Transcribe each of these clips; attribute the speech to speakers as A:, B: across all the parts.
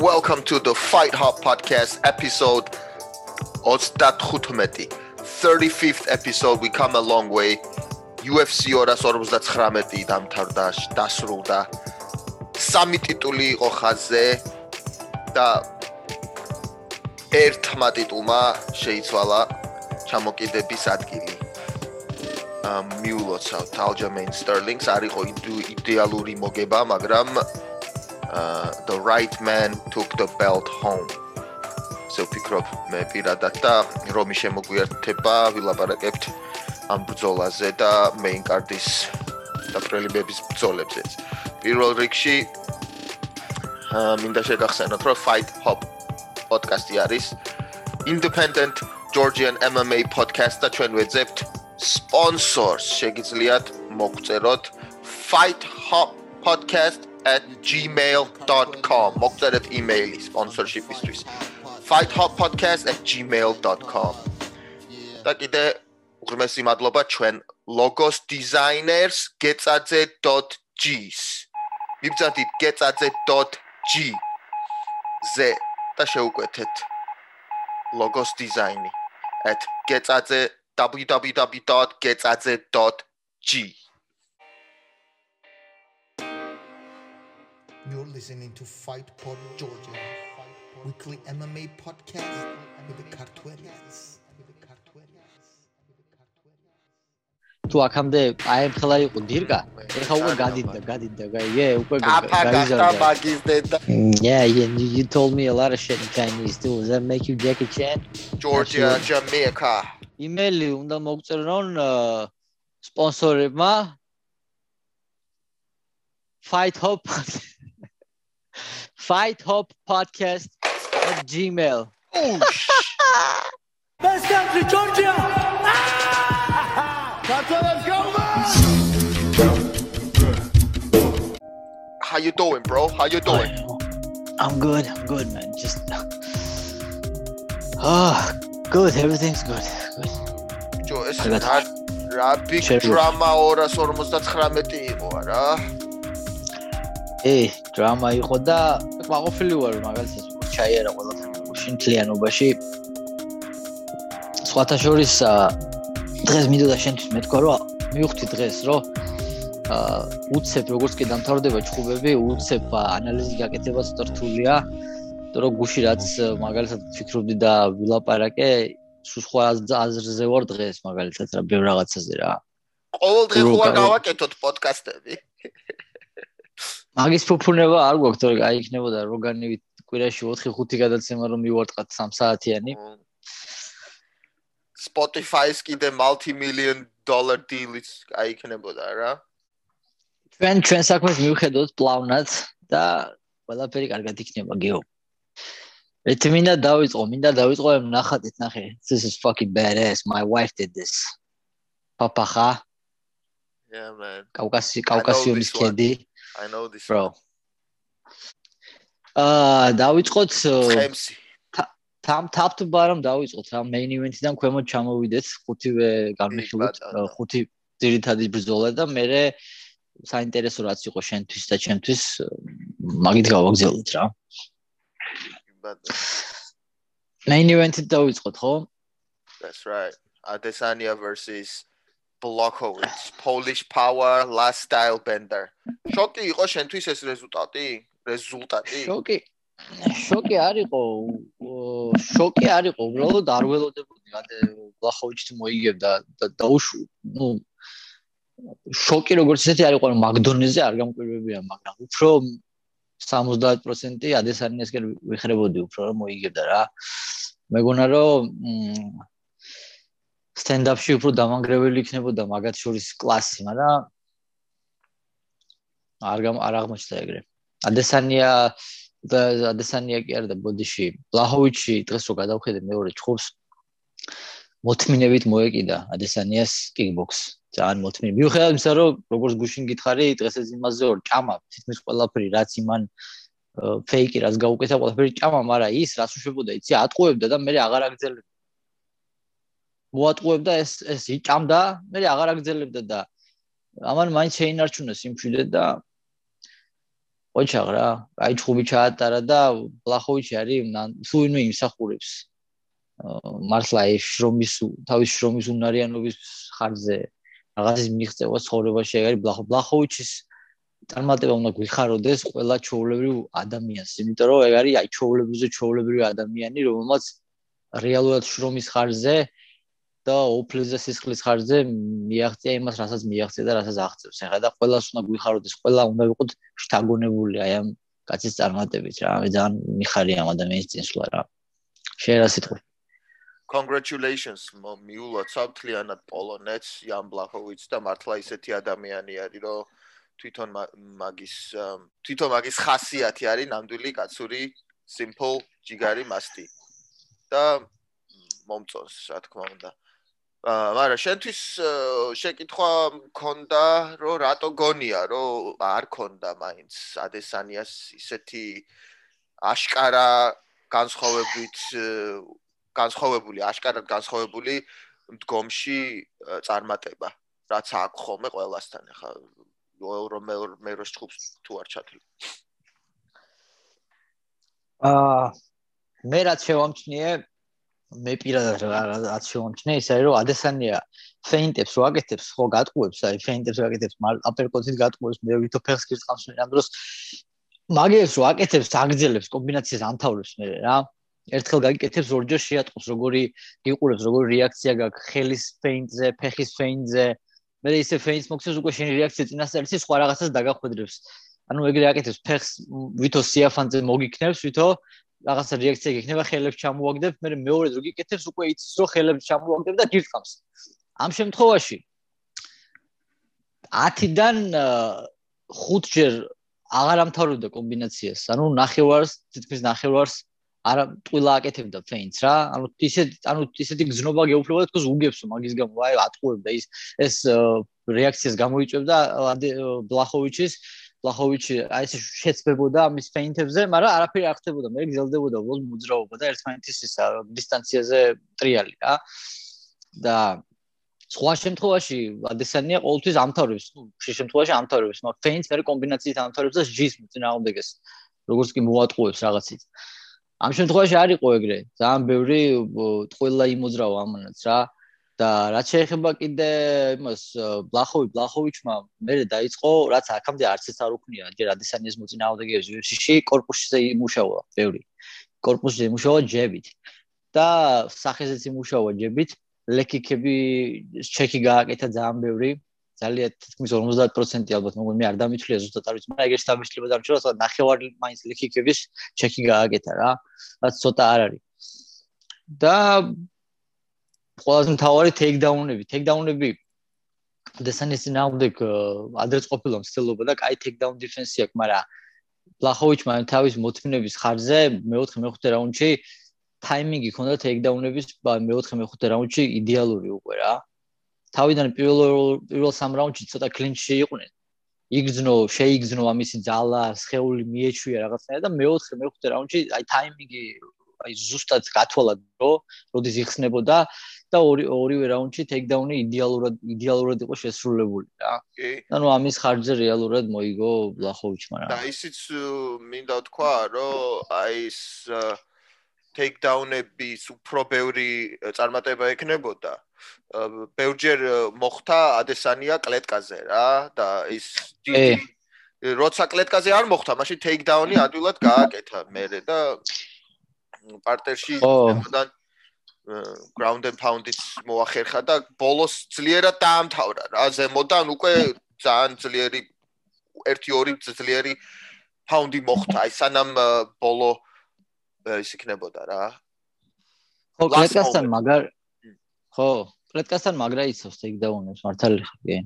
A: welcome to the Fight Hub podcast episode 35 35th episode we come a long way. UFC 259 დამთავრდა დასრულდა. სამი ტიტული იყო ხაზზე და ერთმა ტიტულმა შეიცვალა ჩამოკიდების ადგილი. მიულოცავთ Aljamain Sterling-ს არისო იდეალური მოგება მაგრამ uh the right man took the belt home. So ფიქრობ მე პირადად და რომი შემოგვიერთება ვილაპარაკებთ ამ ბრძოლაზე და main card-ის და პრელიბების ბრძოლებზეც. პირველ რიგში მინდა შეგახსენოთ რომ Fight Hop პოდკასტი არის independent Georgian MMA podcast და ჩვენ ვეძებთ sponsors შეგიძლიათ მოგწეროთ Fight Hop podcast @gmail.com მოგწერეთ email-ი sponsorship-ისთვის. fighthotpodcast@gmail.com და კიდე უღრმესი მადლობა ჩვენ logos designers getsadze.g-ს მიბძანდით getsadze.g ზე და შეუკვეთეთ logos design-ი @getsadze www.getsadze.g
B: You're listening to Fight Pod Georgia, weekly MMA podcast with the Cartuerians.
C: თუ აქამდე აი ამ ხელა იყო დირგა ეხა უკვე გადიდა გადიდა გაიგე უკვე
A: გაიზარდა მაგის დედა
C: yeah you, you told me a lot of shit in chinese too. Does that make you jackie chan?
A: Georgia jamaica.
C: იმეილი უნდა მოგწერონ სპონსორებმა fight hop Fight Hop Podcast at Gmail.
D: Best country, Georgia! That's what let's go,
A: man! How you doing, bro? How you doing?
C: I'm good. I'm good, man. Just Ah, oh, good. Everything's good. Good.
A: Joe, it's not რა big drama 259 იყო რა.
C: ე, დრამა იყო და ყვაყოფილი ვარ მაგალითად ჩაიერა ყველაფერი შინთლიანობაში სხვათა შორის დღეს მინდოდა შენთვის მეთქვა რომ მივხვდი დღეს რომ აა უცებ როგორც კი დამთავრდება ჭუბები უცებ ანალიზი გაკეთება ცოტა რთულია იმიტომ რომ გუში რაც მაგალითად ფიქრობდი და ვილაპარაკე სულ სხვა აზრზე ვარ დღეს მაგალითად რა ბევრ რაღაცაზე რა.
A: ყოველდღე ხო არ გავაკეთოთ პოდკასტები
C: მაგის ფუფუნება არ გვაქვს, თორე აი იქნებოდა როგანი კვირაში 4-5 გადაცემა რომ მივარტყათ 3 საათიანი.
A: Spotify-ს კიდე multi-million dollar deal-იც აი იქნებოდა რა.
C: ჩვენ ჩვენ საქმეს მივხედოთ პლავნად და ყველაფერი კარგად იქნება გეო. ერთი მინდა დავიწყო, მინდა დავიწყო ამ ნახატით ნახე. This is fucking badass. My wife did this. Papaha.
A: Yeah man.
C: კავკასი კავკასიონის ქედი. One.
A: I know this
C: bro. აა დავიწყოთ
A: ხემსი.
C: там top to bottom დავიწყოთ რა main event-დან ქვემოთ ჩამოვიდეთ ხუთივე განმეხილოთ ხუთი ძირითადი ბრძოლა და მე საინტერესო რაც იყო შენთვის და ჩემთვის მაგით გავაგზავნოთ რა. main event-ით დავიწყოთ ხო?
A: That's right. Adesanya versus Blockovich, Polish Power, Last Style Bender. შოკი იყო შენთვის ეს რეზულტატი? რეზულტატი?
C: შოკი. შოკი არ იყო. შოკი არ იყო, უბრალოდ არ ველოდებოდი, ანუ Blockovich-ს მოიგებდა და დაუშ, ну შოკი როგორც ესეთი არ იყო, რომ მაგდონეზე არ გამკვირვებია, მაგრამ უფრო 70% ადესანიასკენ ვიხრებოდი უფრო რომ მოიგებდა რა. მეგონა რომ სტენდაპში უფრო დამანგრეველი იქნებოდა მაგათ შორის კლასი, მაგრამ არ არ აღმოჩნდა ეგრე. ადესანია და ადესანია კი არა და ბოდიში ბლაჰოვიჩი დღეს რო გადავხედე მეორე ჩხუბს მოთმინებით მოეკიდა ადესანიას კიკბოქს. ძალიან მოთმინე. მიუხედავად იმისა, რომ როგორც გუშინ გითხარი, დღესაც იმაზე ორ ჭამა, თითქმის ყველაფერი რაც იმან ფეიკი რაც გაუკეთა ყველაფერი ჭამა, მაგრამ ის რაც უშვებოდა, იცი, ატყუებდა და მე აღარ აგძელებდა. მოატყუებდა ეს ეს იჭამდა, მე აღარ აგძელებდა და ამან მაინც შეინარჩუნეს იმ შვილე და ოჩაღ რა აი ჩხუბი ჩაატარა და ბლახოვიჩი არის თუ ინვე იმსახურებს მართლა ეს შრომის თავის შრომის უნარიანობის ხარჯზე რაღაცის მიღწევა ცხოვრებაში არის ბლახოვიჩის წარმატება უნდა გვიხაროდეს ყველა ჩაოლებრივ ადამიანს, იმიტომ რომ ეგ არის აი ჩაოლებრივზე ჩაოლებრივი ადამიანი, რომელმაც რეალურად შრომის ხარჯზე და ოფლიზზე სისხლის ხარჯზე მიაღწია იმას, რასაც მიაღწია და რასაც აღწევს. ეხლა და ყველას უნდა გვიხაროდეს, ყველა უნდა ვიყოთ შთაგონებული აი ამ კაცის წარმატებით რა. მე ძალიან მიხარია ამ ადამიანის წინსვლა რა. შეიძლება სიტყვა.
A: Congratulations მიულოთ საფთლიანად პოლონეთს, იან ბლაჰოვიც და მართლა ისეთი ადამიანი არის, რომ თვითონ მაგის თვითონ მაგის ხასიათი არის ნამდვილი კაცური simple ჯიგარი მასტი და მომწონს რა თქმა უნდა მაგრამ შენთვის შეკითხვა მქონდა რომ რატო გონია რომ არ ქონდა მაინც ადესანიას ისეთი აშკარა განსხვავებით განსხვავებული აშკარად განსხვავებული მდგომში წარმატება რაც აქვს ხოლმე ყველასთან ახლა რომ მე მე რო შეხობს თუ არ ჩათვლი.
C: აა მე რაც შევამჩნიე მე პირადად რაც შევამჩნიე ის არის რომ ადესანია ფეინტებს რო აკეთებს ხო გატყუებს აი ფეინტებს რო აკეთებს აპერკოტით გატყუებს მე ვითო ფეხს კირწყავს მე ამ დროს მაგიებს რო აკეთებს აგძელებს კომბინაციას ამთავრებს მე რა. ერთხელ გაგიკეთებს ორჯერ შეატყობს როგორი იყურებს როგორი რეაქცია გაქვს ხელის ფეინტზე ფეხის ფეინტზე. მე ისე ფეინს მოხდეს უკვე შენი რეაქცია წინასწარ ის სხვა რაღაცას დაგახვედრებს. ანუ ეგრე აკეთებს ფეხს ვითო სიაფანზე მოგიქნებს ვითო რაღაცა რეაქცია გიქნება ხელებს ჩამოაგდებ მე მეორე დრო გიკეთებს უკვე იცის რომ ხელებს ჩამოაგდებ და გირწყავს ამ შემთხვევაში 10-დან 5-ჯერ აღარ ამთავრებდა კომბინაციას. ანუ ნახევარს თითქმის ნახევარს არა ტყილა აკეთებდა ფეინს რა. ანუ ისე ანუ ისეთი გზნობა გეუფლებოდა თქოს უგებსო მაგის გამო აი ატყუებდა ის ეს რეაქციას გამოიწვევდა ბლახოვიჩის ბლახოვიჩი აი ეს შეცბებოდა ამის ფეინთებზე მაგრამ არაფერი არ ხდებოდა. მე გზელდებოდა უბრალოდ მოძრაობა და ერთმანეთის ისა დისტანციაზე ტრიალი რა. და სხვა შემთხვევაში ადესანია ყოველთვის ამთავრებს ნუ შე შემთხვევაში ამთავრებს მაგრამ ფეინს მე კომბინაციით ამთავრებს და ჯის მოწინააღმდეგეს როგორც კი მოატყუებს რაღაცით. ამ შემთხვევაში არ იყო ეგრე. ძალიან ბევრი ყველა იმოძრავა ამანაც რა და რაც შეეხება კიდე იმას ბლახოვი ბლახოვიჩმა მე დაიწყო რაც აქამდე არც ეს არ უქნია ჯერ ადესანიას მოწინააღმდეგეებს UFC-ში კორპუსზე იმუშავა ბევრი კორპუსზე იმუშავა ჯებით და სახეზეც იმუშავა ჯებით ლეკიქები ჩეკი გააკეთა ძალიან ბევრი ძალიან თითქმის 50% ალბათ მოგონ მე არ დამითვლია ზუსტად არ ვიცი, მაგრამ ეგეც დამიშლება დამჩვენა, თორემ ნახევარი მაინც ლიქიკების ჩეკი გააკეთა რა. რაც ცოტა არ არის. და ყველაზე მთავარი ტეიქდაუნები ტეიქდაუნები დესანის ნაუდეკ ადრეს ყოფილა მსწელობა და კაი ტეიქდაუნ დიფენსი აქვს მაგრამ ბლახოვიჩმა თავის მოთმინების ხარზე მეოთხე მეხუთე რაუნდში ტაიმინგი ჰქონდა ტეიქდაუნების მეოთხე მეხუთე რაუნდში იდეალური უკვე რა. თავიდან პირველ პირველ სამ რაუნდში ცოტა კლინჩი იყვნენ. იგზნო, შეიგზნო ამისი ძალა, სხეული მიეჩვია რაღაცნაირად და მეოთხე მეხუთე რაუნდში აი ტაიმინგი აი ზუსტად გათვალა დრო, როდის იხსნებოდა და ორი ორივე რაუნდში ტეიქდაუნი იდეალურად იდეალურად იყო შესრულებული რა. კი. ანუ ამის ხარჯზე რეალურად მოიგო ბლახოვიჩმა რა.
A: და ისიც მინდა თქვა, რომ აი ეს ტეიქდაუნების უფრო ბევრი წარმატება ექნებოდა. ბევრჯერ მოხდა ადესანია კლეტკაზე რა და ის დიდი როცა კლეტკაზე არ მოხდა, მაშინ ტეიქდაუნი ადვილად გააკეთა მერე და პარტერში იმოდან ground and pound-ით მოახერხა და ბოლოს ძლიერად დაამთავრა. რა ზემოდან უკვე ძალიან ძლიერი 1-2 ძლიერი pound-ი მოხდა. აი სანამ ბოლო ის იქნებოდა რა.
C: ხო კლეტკასთან მაგარ ხო კლეტკასთან მაგრა იცავს ტეიქდაუნებს მართალი ხარ კი.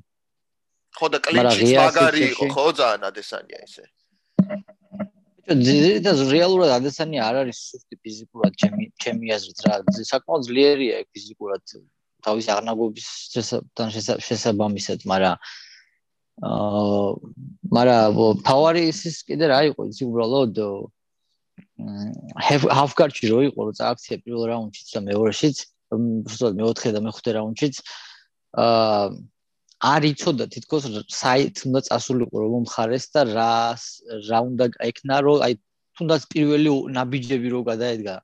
A: ხო და კლინჩიც მაგარი იყო ხო ძალიან ადესანია
C: ძიძა რეალურად ადესანია არ არის სუსტი ფიზიკურად ჩემი ჩემი აზრით რა საკმაოდ ძლიერია ფიზიკურად თავის აღნაგობის შესაბამისად მაგრამ აა მაგრამ პაუერი ის კიდე რა იყო ის უბრალოდ half guard-ში რო იყო რო წააქცია პირველ რაუნდშიც და მეორეშიც უბრალოდ მეოთხე და მეხუთე რაუნდშიც აა არ იცოდა თითქოს საით უნდა წასულიყო რომ მხარეს და რა რა უნდა ეკნა რომ აი თუნდაც პირველი ნაბიჯები რო გადაედგა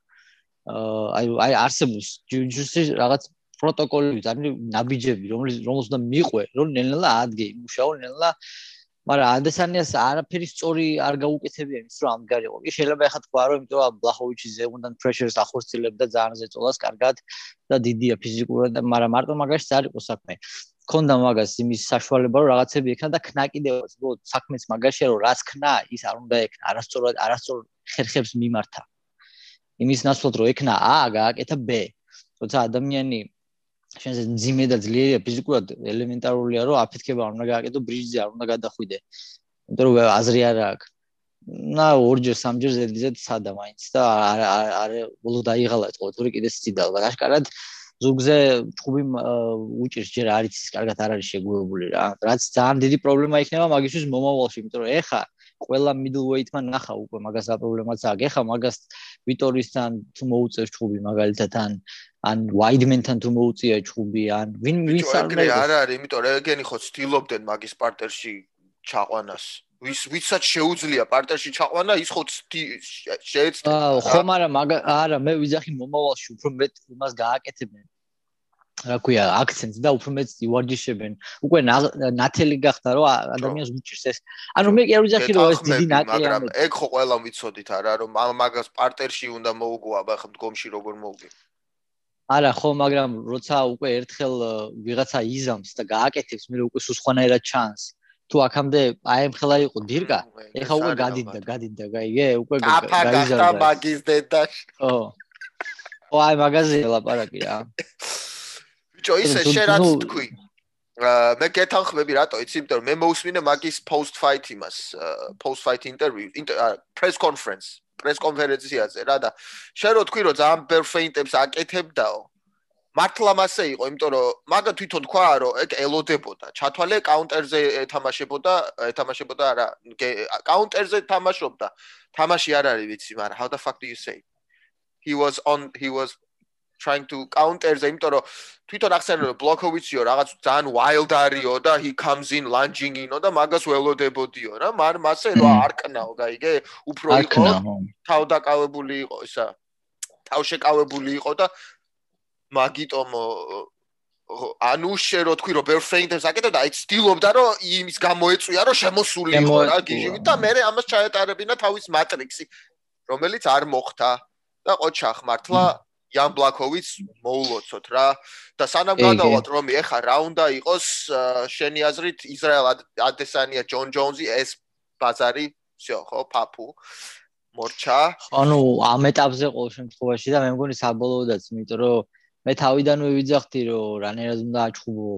C: აი აი არსებობს ჯუჯუსის რაღაც პროტოკოლები ძალიან ნაბიჯები რომელიც რომელს უნდა მიყვე რომ ნელ-ნელა ადგე იმუშაო ნელ-ნელა მაგრამ ადესანიას არაფერი სწორი არ გაუკეთებია ის რომ ამგარიყო. კი შეიძლება ახლა თქვა რომ იმიტომ რომ ბლაჰოვიჩი ზეგუნდან პრეშერს ახორციელებდა ძალიან ზეწოლას კარგად და დიდია ფიზიკურად მაგრამ მარტო მაგაში არ იყო საქმე. ქონდა მაგას იმის საშუალება რომ რაღაცები ექნა და ქნა კიდევაც ბო საქმეც მაგაშია რომ რაც ქნა ის არ უნდა ექნა არასწორად არასწორ ხერხებს მიმართა. იმის ნაცვლად რომ ექნა A გააკეთა B. თორსა ადამიანი შენზე ძიმე და ძლიერია ფიზიკურად ელემენტარულია რომ აფეთქება არ უნდა გააკეთო ბრიჯზე არ უნდა გადახვიდე იმიტომ რომ აზრი არ აქვს на ორჯერ სამჯერ ზედიზე სადა მაინც და არ არ ბოლო დაიღალა ყოველთვის კიდე სციდალ და აშკარად ზუგზე ჭუბი უჭირს ჯერ არ იცის კარგად არ არის შეგუებული რა. რაც ძალიან დიდი პრობლემა იქნება მაგისთვის მომავალში იმიტომ რომ ეხა ყველა middleweight-მან ნახა უკვე მაგას რა პრობლემაც აქვს. ეხა მაგას ვიტორისთან თუ მოუწევს ჭუბი მაგალითად ან ან ვაიდმენთან თუ მოუწია ჩხუბი ან ვინ ვის არ
A: არ არის იმიტომ რომ ეგენი ხო ცდილობდნენ მაგის პარტერში ჩაყვანას. ვის ვისაც შეუძლია პარტერში ჩაყვანა ის ხო შეეცდა.
C: ხო მაგრამ არა მე ვიზახი მომავალში უფრო მეტ იმას გააკეთებენ რა ქვია აქცენტს და უფრო მეტ ივარჯიშებენ უკვე ნათელი გახდა რომ ადამიანს უჭირს ეს. ანუ მე კი არ ვიზახი რომ ეს დიდი ნაკია
A: მაგრამ ეგ ხო ყველა ვიცოდით არა რომ მაგას პარტერში უნდა მოუგო აბა ხა მდგომში როგორ მოუგე
C: არა ხო მაგრამ როცა უკვე ერთხელ ვიღაცა იზამს და გააკეთებს მე უკვე სუსხანაერად ჩანს. თუ აქამდე აი ამ ხელა იყო დირკა? ეხა უკვე გადიდა გადიდა გაიგე უკვე
A: გაიზარდა მაგის დედა
C: ხო ო აი მაგაზია ლაპარაკი რა
A: ბიჭო ისე შენ რაც თქვი? მე გეთანხმები რატო იცი იმიტომ რომ მე მოусმინე მაგის post fight იმას post fight interview press conference პრეს კონფერენციაზე რა და შენ რო თქვი რომ ძალიან ბევრ ფეინტებს აკეთებდაო მართლა მასე იყო იმიტომ რომ მაგა თვითონ თქვა რომ ეგ ელოდებოდა. ჩათვალე კაუნტერზე ეთამაშებოდა ეთამაშებოდა რა კაუნტერზე თამაშობდა. თამაში არ არის ვიცი მაგრამ how the fuck do you say? He was on he was trying to counter the იმიტომ რომ თვითონ ახსენე რომ ბლოკოვიციო რაღაც ძალიან wild არისო და he comes in lunging inო და მაგას ველოდებოდიო რა მარ მასე რა არკნაო გაიგე უფრო იყო თავდაკავებული იყო ისა თავშეკავებული იყო და მაგიტომ ანუ შე რო თქვი რომ ბერფეინდებს აკეთებდა აი ცდილობდა რომ იმის გამოეწვია რომ შემოსული იყო რა გიჟივით და მე ამას ჩაეტარებინა თავის მატრიქსი რომელიც არ მოხდა და ყოჩახ მართლა იან ბლაკოვიც მოულოცოთ რა და სანამ გადავალთ რომ ეხა რა უნდა იყოს შენი აზრით ისრაელ ადესანია ჯონ ჯონზი ეს ბაზარი всё ხო პაპუ მორჩა
C: ანუ ამ ეტაპზე ყოველ შემთხვევაში და მე მგონი საბოლოოდაც იმიტომ რომ მე თავიდანვე ვიძახდი რომ რანერად უნდა აჩხუბო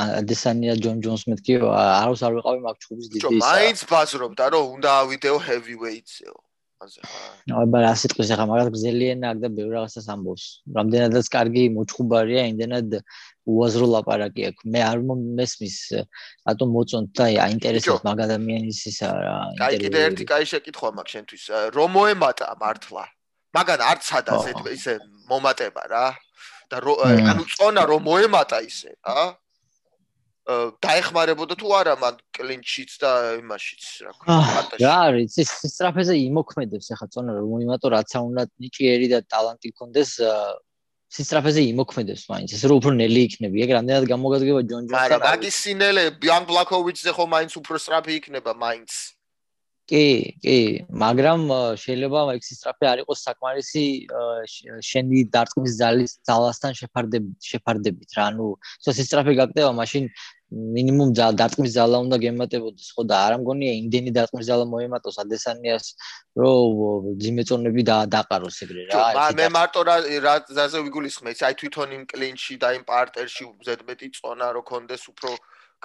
C: ადესანია ჯონ ჯონს მეთქი აროს არ ვიყავი მაგ ჩხუბის დიდი ისა
A: მაინც ბაზრობდა რომ უნდა ავიდეო heavyweights-ო ასე
C: ხა. აბა რა სიტყვის ახლა მაგას გზელიენა აქ და ბევრ რაღაცას ამბობს. რამდენადაც კარგი მოჩხუბარია, იმდენად უაზრო ლაპარაკი აქვს. მე არ მომესმის რატომ მოწონთ და აინტერესებს მაგ ადამიანის ისა რა.
A: აი კიდე ერთი კაი შეკითხვა მაქვს შენთვის. რომ მოემატა მართლა? მაგან არ ცადა ისე მომატება რა. და ანუ წონა რომ მოემატა ისე, აა? დაეხმარებოდა თუ არა მან კლინჩიც და იმაშიც რა
C: ქვია რა არის ის სტრაფეზე იმოქმედებს ახლა წონა რომ მოიმატო რაც აუნდა ნიჭიერი და ტალანტი კონდეს სისტრაფეზე იმოქმედებს მაინც ეს რო უფრო ნელი იქნები ეგ რამდენად გამოგადგება ჯონ ჯონსთან
A: არა მაგის სინელე ბიან ბლაკოვიჩზე ხო მაინც უფრო სტრაფი იქნება მაინც
C: კი, კი, მაგრამ შეიძლება ეს სტრაფი არ იყოს საკმარისი შენი დარტყმის ძალის ძალასთან შეფარდებით, შეფარდებით რა. ანუ, სო სტრაფი გაკეთება, მაშინ მინიმუმ დარტყმის ძალა უნდა გემატებოდეს ხო და არ ამგონია იმდენი დარტყმის ძალა მოემატოს ადესანიას რომ ძიმეწონები და დაყაროს ეგრე რა
A: მე მარტო რა რაზე ვიგულისხმე აი თვითონ იმ კლინჩი და იმ პარტერში ზედმეტი წონა რო კონდეს უფრო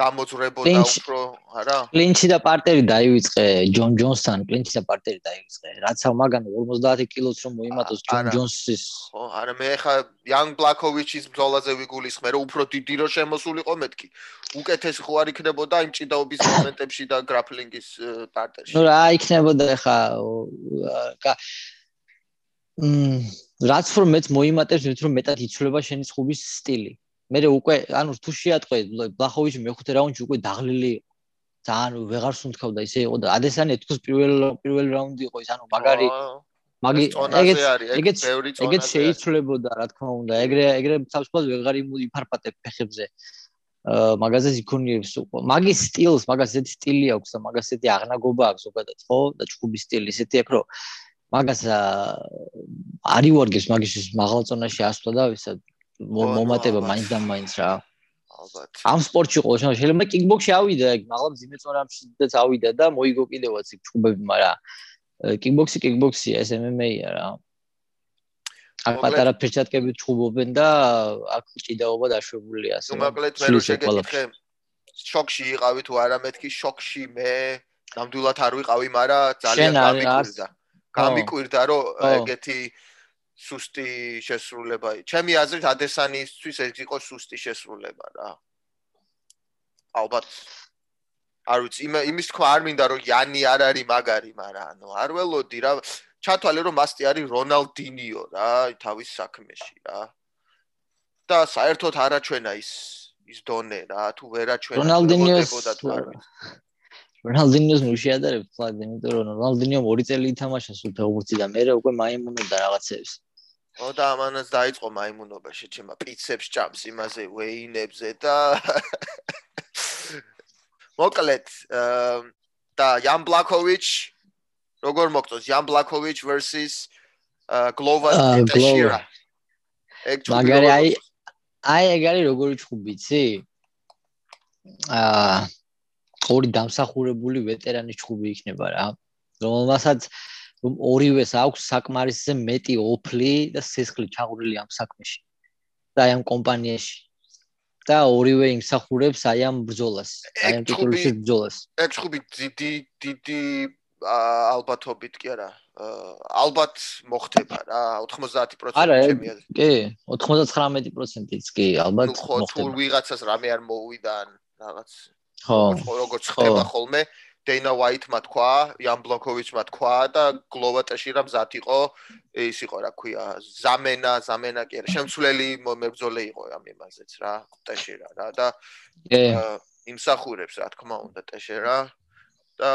A: გამოძრებოდა უფრო არა?
C: კლინჩი და პარტერი დაივიწყე ჯონ ჯონსთან კლინჩი და პარტერი დაივიწყე. რაც მაგან 50 კილოს რომ მოიმატოს ჯონ ჯონსის
A: ხო არა მე ხა იან ბლაკოვიჩის ბრძოლაზე ვიგულისხმე რომ უფრო დიდი რო შემოსულიყო მეთქი. უკეთესი ხო არ იქნებოდა იმ ჭიდაობის მომენტებში და გრაპლინგის პარტერში?
C: ნუ რა იქნებოდა ხა? მ რაც რომ მეც მოიმატებს ვით რომ მეტად იცვლება შენი ხუბის სტილი მე უკვე ანუ თუ შეატყვე ბლახოვიჩი მეხუთე რაუნდში უკვე დაღლილი იყო ძალიან ვეღარ სუნთქავდა ისე იყო და ადესანი თქოს პირველ პირველ რაუნდი იყო ის ანუ მაგარი მაგი ეგეც ეგეც ეგეც შეიცვლებოდა რა თქმა უნდა ეგრე ეგრე თავისუფლად ვეღარ იფარფატებ ფეხებზე მაგაზეს იქონიებს უკვე მაგის სტილს მაგას ესეთი სტილი აქვს და მაგას ესეთი აღნაგობა აქვს ზოგადად ხო და ჩხუბის სტილი ესეთი აქვს რომ მაგას არივარგებს მაგის მაღალ ზონაში ასვლა და ვისა მომატება მაინც და მაინც რა. ალბათ. ამ სპორტში ყო შეიძლება კიკბოქსში ავიდა მაღლა მძიმე ზონაშიც ავიდა და მოიგო კიდევაც იქ ჩხუბები მაგრამ კიკბოქსი კიკბოქსია ეს MMA-ია რა. აქ პატარა ფერჩატკები ჩხუბობენ და აქ ჭიდაობა დაშვებულია
A: ასე. ნუ მოკლედ მე რო შეგეკითხე შოქში იყავი თუ არა მეთქი შოქში მე ნამდვილად არ ვიყავი, მაგრამ ძალიან გამიკვირდა. გამიკვირდა რომ ეგეთი სუსტი შესრულება. ჩემი აზრით ადესანისთვის ეს იყო სუსტი შესრულება რა. ალბათ არ ვიცი იმის თქვა არ მინდა რომ იანი არ არის მაგარი, მაგრამ ანუ არ ველოდი რა ჩათვალე რომ მასტი არის რონალდინიო რა თავის საქმეში რა და საერთოდ არაჩვენა ის ის დონე რა თუ ვერაჩვენა
C: რონალდინიოს რონალდინიოს ნუ შეადარებ ფლად იმიტომ რომ რონალდინიო ორი წელი ითამაშა სულ ფეხბურთი და მე უკვე მაიმუნობდა რაღაცებს
A: ო და ამანაც დაიწყო მაიმუნობა შეჩემა პიცებს ჭამს იმაზე ვეინებზე და მოკლედ და იან ბლაკოვიჩ როგორ მოგწონს იან ბლაკოვიჩ versus გლოვა ტეშირა
C: მაგარი აი აი ეგ არის როგორი ჩხუბიცი აა ორი დამსახურებული ვეტერანი ჩხუბი იქნება რა. რომელსაც ორივეს აქვს საკმარისზე მეტი ოფლი და სისხლი ჩაღურილი ამ საქმეში და ამ კომპანიაში. და ორივე იმსახურებს აი ამ ბრძოლას აი ამ ტიტულის ბრძოლას.
A: ეგ ჩხუბი დიდი დიდი ალბათობით კი არა. ალბათ მოხდება რა 90% ჩემი აზრით.
C: კი 99%-იც კი ალბათ
A: მოხდება. თუ ვიღაცას რამე არ მოუვიდა ან რაღაც. ხო როგორც ხდება ხოლმე დეინა უაიტმა თქვა, იან ბლოკოვიჩმა თქვა და გლოვატაში რა მზად იყო ის იყო რა ქვია, ზამენა, ზამენა კი არა, შემცვლელი მებრძოლე იყო ამ იმაზეც რა, ტეშერა რა და იმსახურებს რა თქმა უნდა ტეშერა და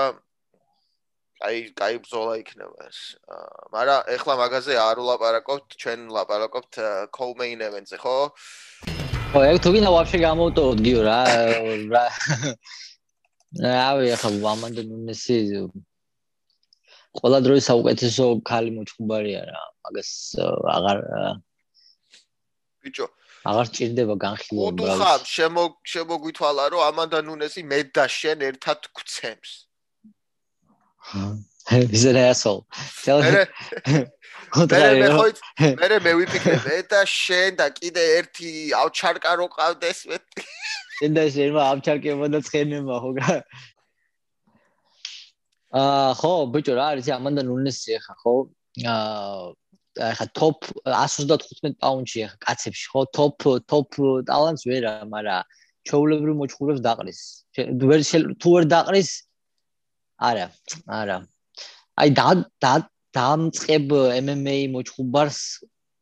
A: აი, კაი ბრძოლა იქნება ეს. მაგრამ ეხლა მაგაზე არ ვლაპარაკობთ, ჩვენ ვლაპარაკობთ co-main event-ზე, ხო?
C: ხო, ეგ თუ გინდა ვაფშე გამოვტოვოთ გიო რა, რა რავი, ახლა ვამანდ ნუნესი ყველა დროის საუკეთესო ქალი მოჭუბარია რა. მაგას აღარ
A: ბიჭო
C: აღარ ჭირდება განხილვა.
A: ოდუხა შემო შემოგვითვალა რომ ამანდა ნუნესი მე და შენ ერთად გვცემს.
C: He's an asshole. Tell
A: him. მე ხო მე მე ვიფიქრე მე და შენ და კიდე ერთი ავჩარკა რო ყავდეს მე.
C: შენ და შენ ავჩარკებოდა ცხენება ხო გა. აა ხო ბიჭო რა არის ამანდა ნუნესი ხა ხო? აა ხა ტოპ 135 პაუნდში ხა კაცებში ხო? ტოპ ტოპ ტალანტს ვერა, მაგრამ ჩაულებრივ მოჭხურებს დაყრის. ვერ თუ ვერ დაყრის არა, არა. აი და და დამწებ MMA მოჭუბარს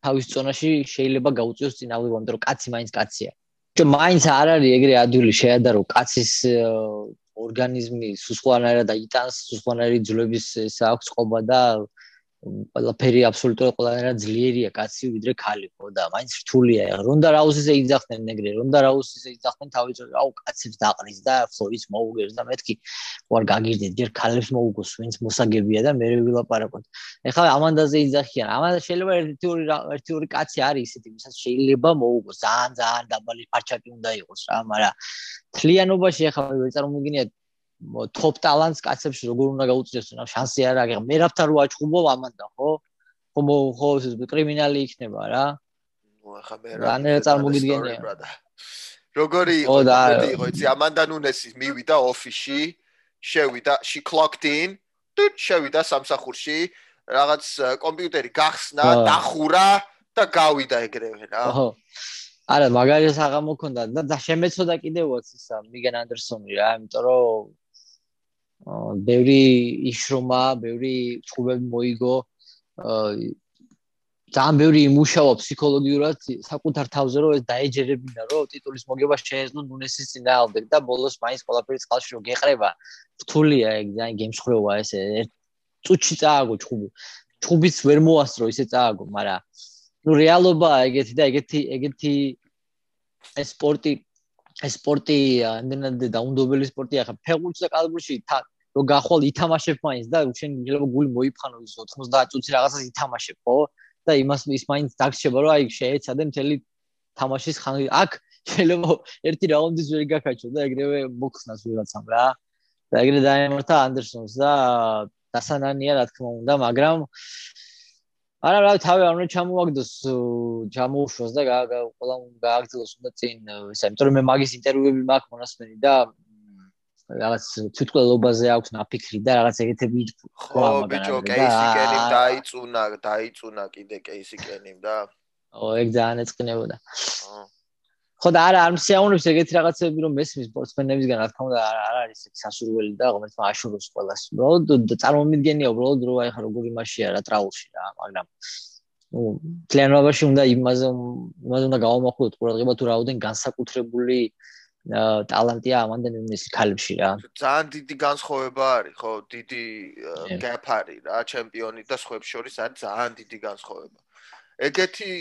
C: თავის ზონაში შეიძლება გაუწიოს წინავი ვონდრო კაცი მაინც კაცია. ჩვენ მაინც არ არის ეგრე ადვილი შეადარო კაცის ორგანიზმი სუსხლანაირად და იტანს სუსხლანაირი ძვლების ეს აქვს ყობა და ყველაფერი აბსოლუტურად ყველანაირად ძლიერია კაცი ვიდრე ქალი ხო და მაინც რთულია რონდა რაუსიზე იძახდნენ ნეგრე რონდა რაუსიზე იძახდნენ თავის აუ კაცებს დაყრის და ფლორის მოუგერს და მეთქი ვარ გაგირდეთ ჯერ ქალებს მოუგოს ვინც მოსაგებია და მე ვილაპარაკოთ. ეხლა ამანდაზე იძახიან ამანდა შეიძლება ერთი ორი ერთი ორი კაცი არის ისეთი ვისაც შეიძლება მოუგოს. ძალიან ძალიან დაბალი პარჩაკი უნდა იყოს რა მაგრამ თლიანობაში ეხლა ვერ წარმოგიდგენიათ ტოპ ტალანტს კაცებს როგორ უნდა გაუწიოს რა შანსი არ აქვს მე რაფთა რო აჩხუბო ამანდა ხო? ხო ხო ეს კრიმინალი იქნება რა.
A: ნუ ახლა მე რა რა
C: წარმოგიდგენია.
A: როგორი იყო მეტი იყო? იცი ამანდა ნუნესი მივიდა ოფისში შევიდა she clocked in თუ შევიდა სამსახურში რაღაც კომპიუტერი გახსნა დახურა და გავიდა ეგრევე რა.
C: ხო არა მაგალითად აღარ მქონდა და შემეცოდა კიდევაც ისა მიგენ ანდერსონი რა იმიტომ რომ ბევრი იშრომა, ბევრი წყუბები მოიგო. ძალიან ბევრი იმუშავა ფსიქოლოგიურად საკუთარ თავზე რომ ეს დაეჯერებინა რომ ტიტულის მოგება შეეძლო ნუნესის წინააღმდეგ და ბოლოს მაინც ყველაფერი წყალში რომ გეყრება რთულია ეგ ძალიან გემსხვრევა ეს ერთ წუთში წააგო ჩხუბი ჩხუბიც ვერ მოასწრო ისე წააგო მაგრამ ნუ რეალობაა ეგეთი და ეგეთი ეგეთი ეს სპორტი ეს სპორტი ამდენად დაუნდობელი სპორტია ხა ფეხბურთში და კალბურში რომ გახვალ ითამაშებ მაინც და შენ შეიძლება გული მოიფხანო ის 90 წუთი რაღაცას ითამაშებ ხო და იმას ის მაინც დაგრჩება რომ აი შეეცადე მთელი თამაშის ხანი აქ შეიძლება ერთი რაუნდის ვერ გაკაჩო და ეგრევე მოხსნას ვიღაცამ რა. და ეგრე დაემართა ანდერსონს და დასანანია რა თქმა უნდა მაგრამ არა რა თავი არ უნდა ჩამოაგდოს ჩამოუშვას და ყველა გააგრძელოს უნდა წინ ისა იმიტომ რომ მე მაგის ინტერვიუები მაქვს მონასმენი და რაღაც თვითყველობაზე აქვს ნაფიქრი და რაღაც ეგეთები
A: ხო ბიჭო კეისი კენიმ დაიწუნა დაიწუნა კიდე კეისი კენიმ და
C: ო ეგ ძალიან ეწყინებოდა ხო და არა არ მსიაუნებს ეგეთი რაღაცები რომ მესმის სპორტსმენებისგან რა თქმა უნდა არ არის ეგ სასურველი და რომელიც აშუროს ყველას. უბრალოდ წარმომიდგენია უბრალოდ რომ აი ხა როგორი მასშია რა ტრაულში რა მაგრამ ну პლანობაში უნდა იმაზე იმაზე უნდა გავამახვილოთ ყურადღება თუ რაოდენ განსაკუთრებული ტალანტია ამანდან იმის ქალებში რა.
A: ძალიან დიდი განსხვავება არის, ხო, დიდი gap არის რა, ჩემპიონი და სხვებს შორის არის ძალიან დიდი განსხვავება. ეგეთი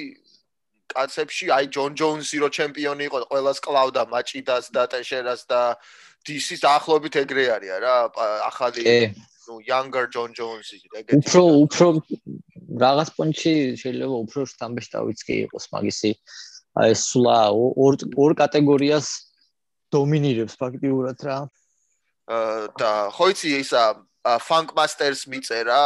A: კაცებში აი ჯონ ჯონსი რო ჩემპიონი იყო, ყოველას კლავდა მაჭიდას და ტეშერას და DC-ს ახლობით ეგრე არის რა, ახალი ნუ younger john jones-ი ეგეთი.
C: უფრო უფრო რაღაც პონჩი შეიძლება უფრო სტამბეშტავიც კი იყოს მაგისი აი სულა ორ ორ კატეგორიას დომინირებს ფაქტიურად რა.
A: აა და ხო იცი ისა Funk Masters მიწერა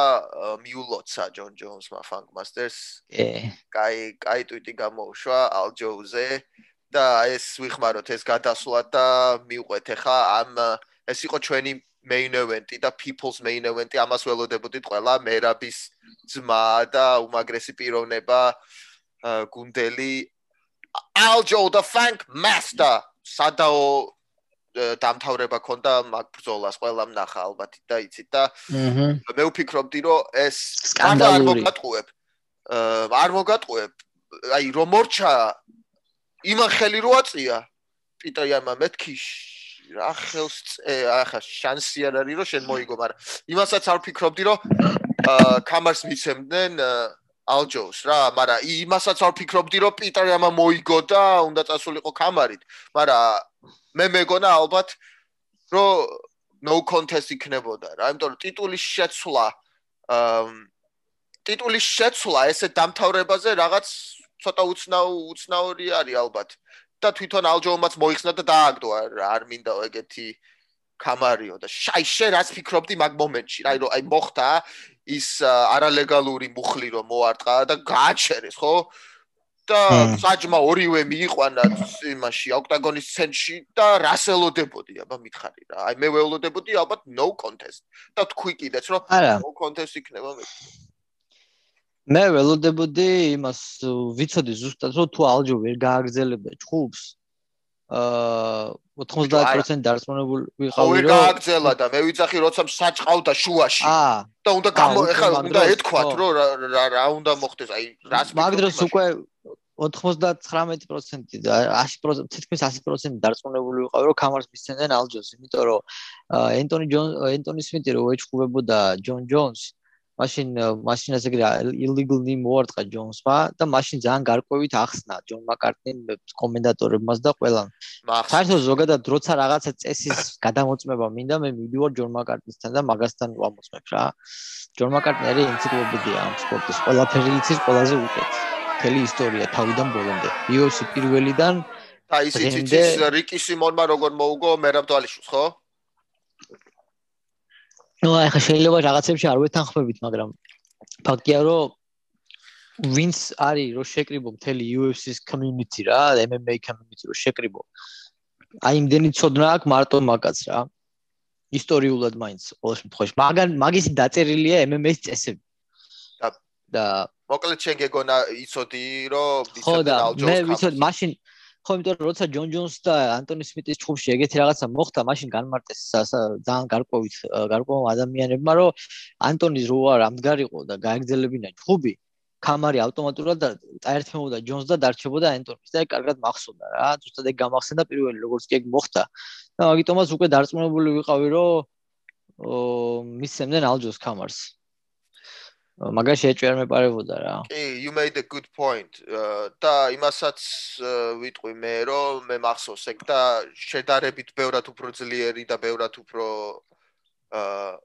A: მიულოცა ჯონ ჯონსმა Funk Masters.
C: კი.
A: კაი, კაი ტვიტი გამოუშვა Al Jose და ეს ვიხმაროთ ეს გადასვლა და მიუყვეთ ახლა ამ ეს იყო ჩვენი main event-ი და people's main event-ი ამას ველოდებოდით ყველა მერაბის ძმა და უმაგრესი პიროვნება გუნდელი Al Joe the Funk Master სადაო დამთავრება ქონდა მაგ ბრძოლას ყველამ ნახა ალბათ და იცით და მე ვფიქრობდი რომ ეს
C: სკანდალური. არ
A: მოგატყუებ. არ მოგატყუებ. აი რომ მორჩა იმან ხელი რო აწია? პიტერიანმა მეთქი რა ხელს ახლა შანსი არ არის რომ შენ მოიგო მაგრამ იმასაც არ ვფიქრობდი რომ კამარს მიცემდნენ ალჯოს რა, მაგრამ იმასაც არ ფიქრობდი რომ პიტერი ამა მოიგო და უნდა წასულიყო კამარით, მაგრამ მე მეგონა ალბათ რომ no contest იქნებოდა რა, იმიტომ რომ ტიტულის შეცვლა აა ტიტულის შეცვლა ესე დამთავრებაზე რაღაც ცოტა უცნაო უცნაური არის ალბათ. და თვითონ ალჯომაც მოიხსნა და დააგდო არ მინდა ეგეთი კამარიო და შაი შე რას ფიქრობდი მაგ მომენტში რა აი მოხდა ის არალეგალური მუხლი რომ მოარტყა და გააჩერეს ხო? და საჯმა ორივე მიიყვანა იმაში ოქტაგონის ცენტრში და რასელოდებოდი აბა მითხარი რა. აი მე ველოდებოდი ალბათ no contest. და თქვი კიდეც რომ no contest იქნება მე.
C: მე ველოდებოდი იმას ვიცოდი ზუსტად რომ თუ ალჯო ვერ გააგზელებდა ჭუბს აა 90% დარწმუნებული ვიყავი
A: რომ გააგზელა და მე ვიცახი როცა საჭყავდა შუაში. და უნდა გამო ეხლა უნდა ეთქვათ რომ რა რა უნდა მოხდეს? აი რას
C: მაგ დროს უკვე 99% და 100% თითქმის 100% დარწმუნებული ვიყავი რომ კამარს მისცემდნენ ალჯოს იმიტომ რომ ენტონი ჯონ ენტონი სმიტი რო ეჭუბებოდა ჯონ ჯონს მაშინ მაშინ ასე იგი illegal name მოარტყა ჯონსმა და მაშინ ძალიან გარკვევით ახსნა ჯონ მაკარტნიმ კომენტატორებმაც და ყველამ. საერთოდ ზოგადად როცა რაღაცა წესის გადამოწმება მინდა მე მივიდივარ ჯონ მაკარტნისთან და მაგასთან ვამოწმებ რა. ჯონ მაკარტნი არის ენციკლოპედია ამ სპორტის. ყველაფერი იცის ყველაზე უკეთ. მთელი ისტორია თავიდან ბოლომდე. UFC პირველიდან
A: და ისიც იცის რიკი სიმონმა როგორ მოუგო მერაბდვალიშვილს, ხო?
C: Ну აი ხა შეიძლება რაღაცებში არ ვეთანხმებით მაგრამ ფაქტია რომ ვინც არის რომ შეკრიბო მთელი UFC-ს community რა MMA community რომ შეკრიბო აი იმდენი ცოდნა აქვს მარტო მაგაც რა ისტორიულად მაინც ყოველ შემთხვევაში მაგან მაგისი დაწერილია MMA-ის წესები
A: და
C: და
A: მოკლედ შენ გეგონა იცოდი რომ
C: ხო და მე ვიცოდი მაშინ ხო იმიტომ რომ როცა ჯონ ჯონს და ანტონი სმიტის ჩხუბში ეგეთი რაღაცა მოხდა, მაშინ განმარტეს ძალიან გარკვევით გარკვეულ ადამიანებმა, რომ ანტონის რო არ ამდგარიყო და გაეგზელებინა ჩხუბი, კამარი ავტომატურად და- წაერთმევოდა ჯონს და დარჩებოდა ენტონის და ეგ კარგად მახსოვდა რა. ზუსტად ეგ გამახსენდა პირველი როგორც კი ეგ მოხდა. და მაგიტომაც უკვე დარწმუნებული ვიყავი, რომ მისცემდნენ ალჯოს კამარს. ო, მაგაში ეჭვი არ მეპარებოდა რა.
A: კი, you made a good point. და იმასაც ვიტყვი მე, რომ მე მახსოვს ეგ და შედარებით ბევრად უფრო ძლიერი და ბევრად უფრო აა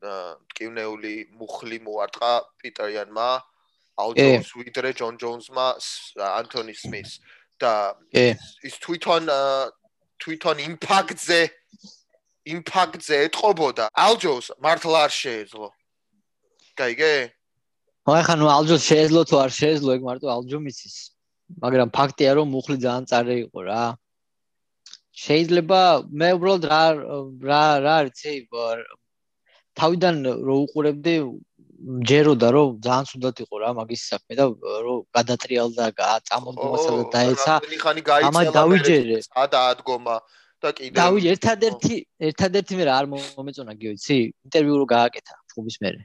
A: ტკივნეული მუხლი მოარტყა პიტერიანმა ალ ჯონს ვიდრე ჯონ ჯონსმა ანთონი სმის და ის თვითონ თვითონ იმპაქტზე იმპაქტზე ეთყობოდა ალ ჯონს მართლა არ შეეძლო. გაიგე?
C: აი ხა ნუ ალჯოს შეეძლო თუ არ შეეძლო ეგ მარტო ალჯო მიცის. მაგრამ ფაქტია რომ მუხლი ძალიან წარე იყო რა. შეიძლება მე უბრალოდ რა რა რა არიცი თავიდან რო უყურებდი ჯეროდა რომ ძალიან სუდად იყო რა მაგის საქმე და რომ გადატრიალდა წამომდომასა და დაეცა ამათ დავიჯერე.
A: სადა ადგომა და კიდე
C: დავი ერთადერთი ერთადერთი მე რა არ მომეწონა გიოცი ინტერვიუ რო გააკეთა ჩხუბის მერე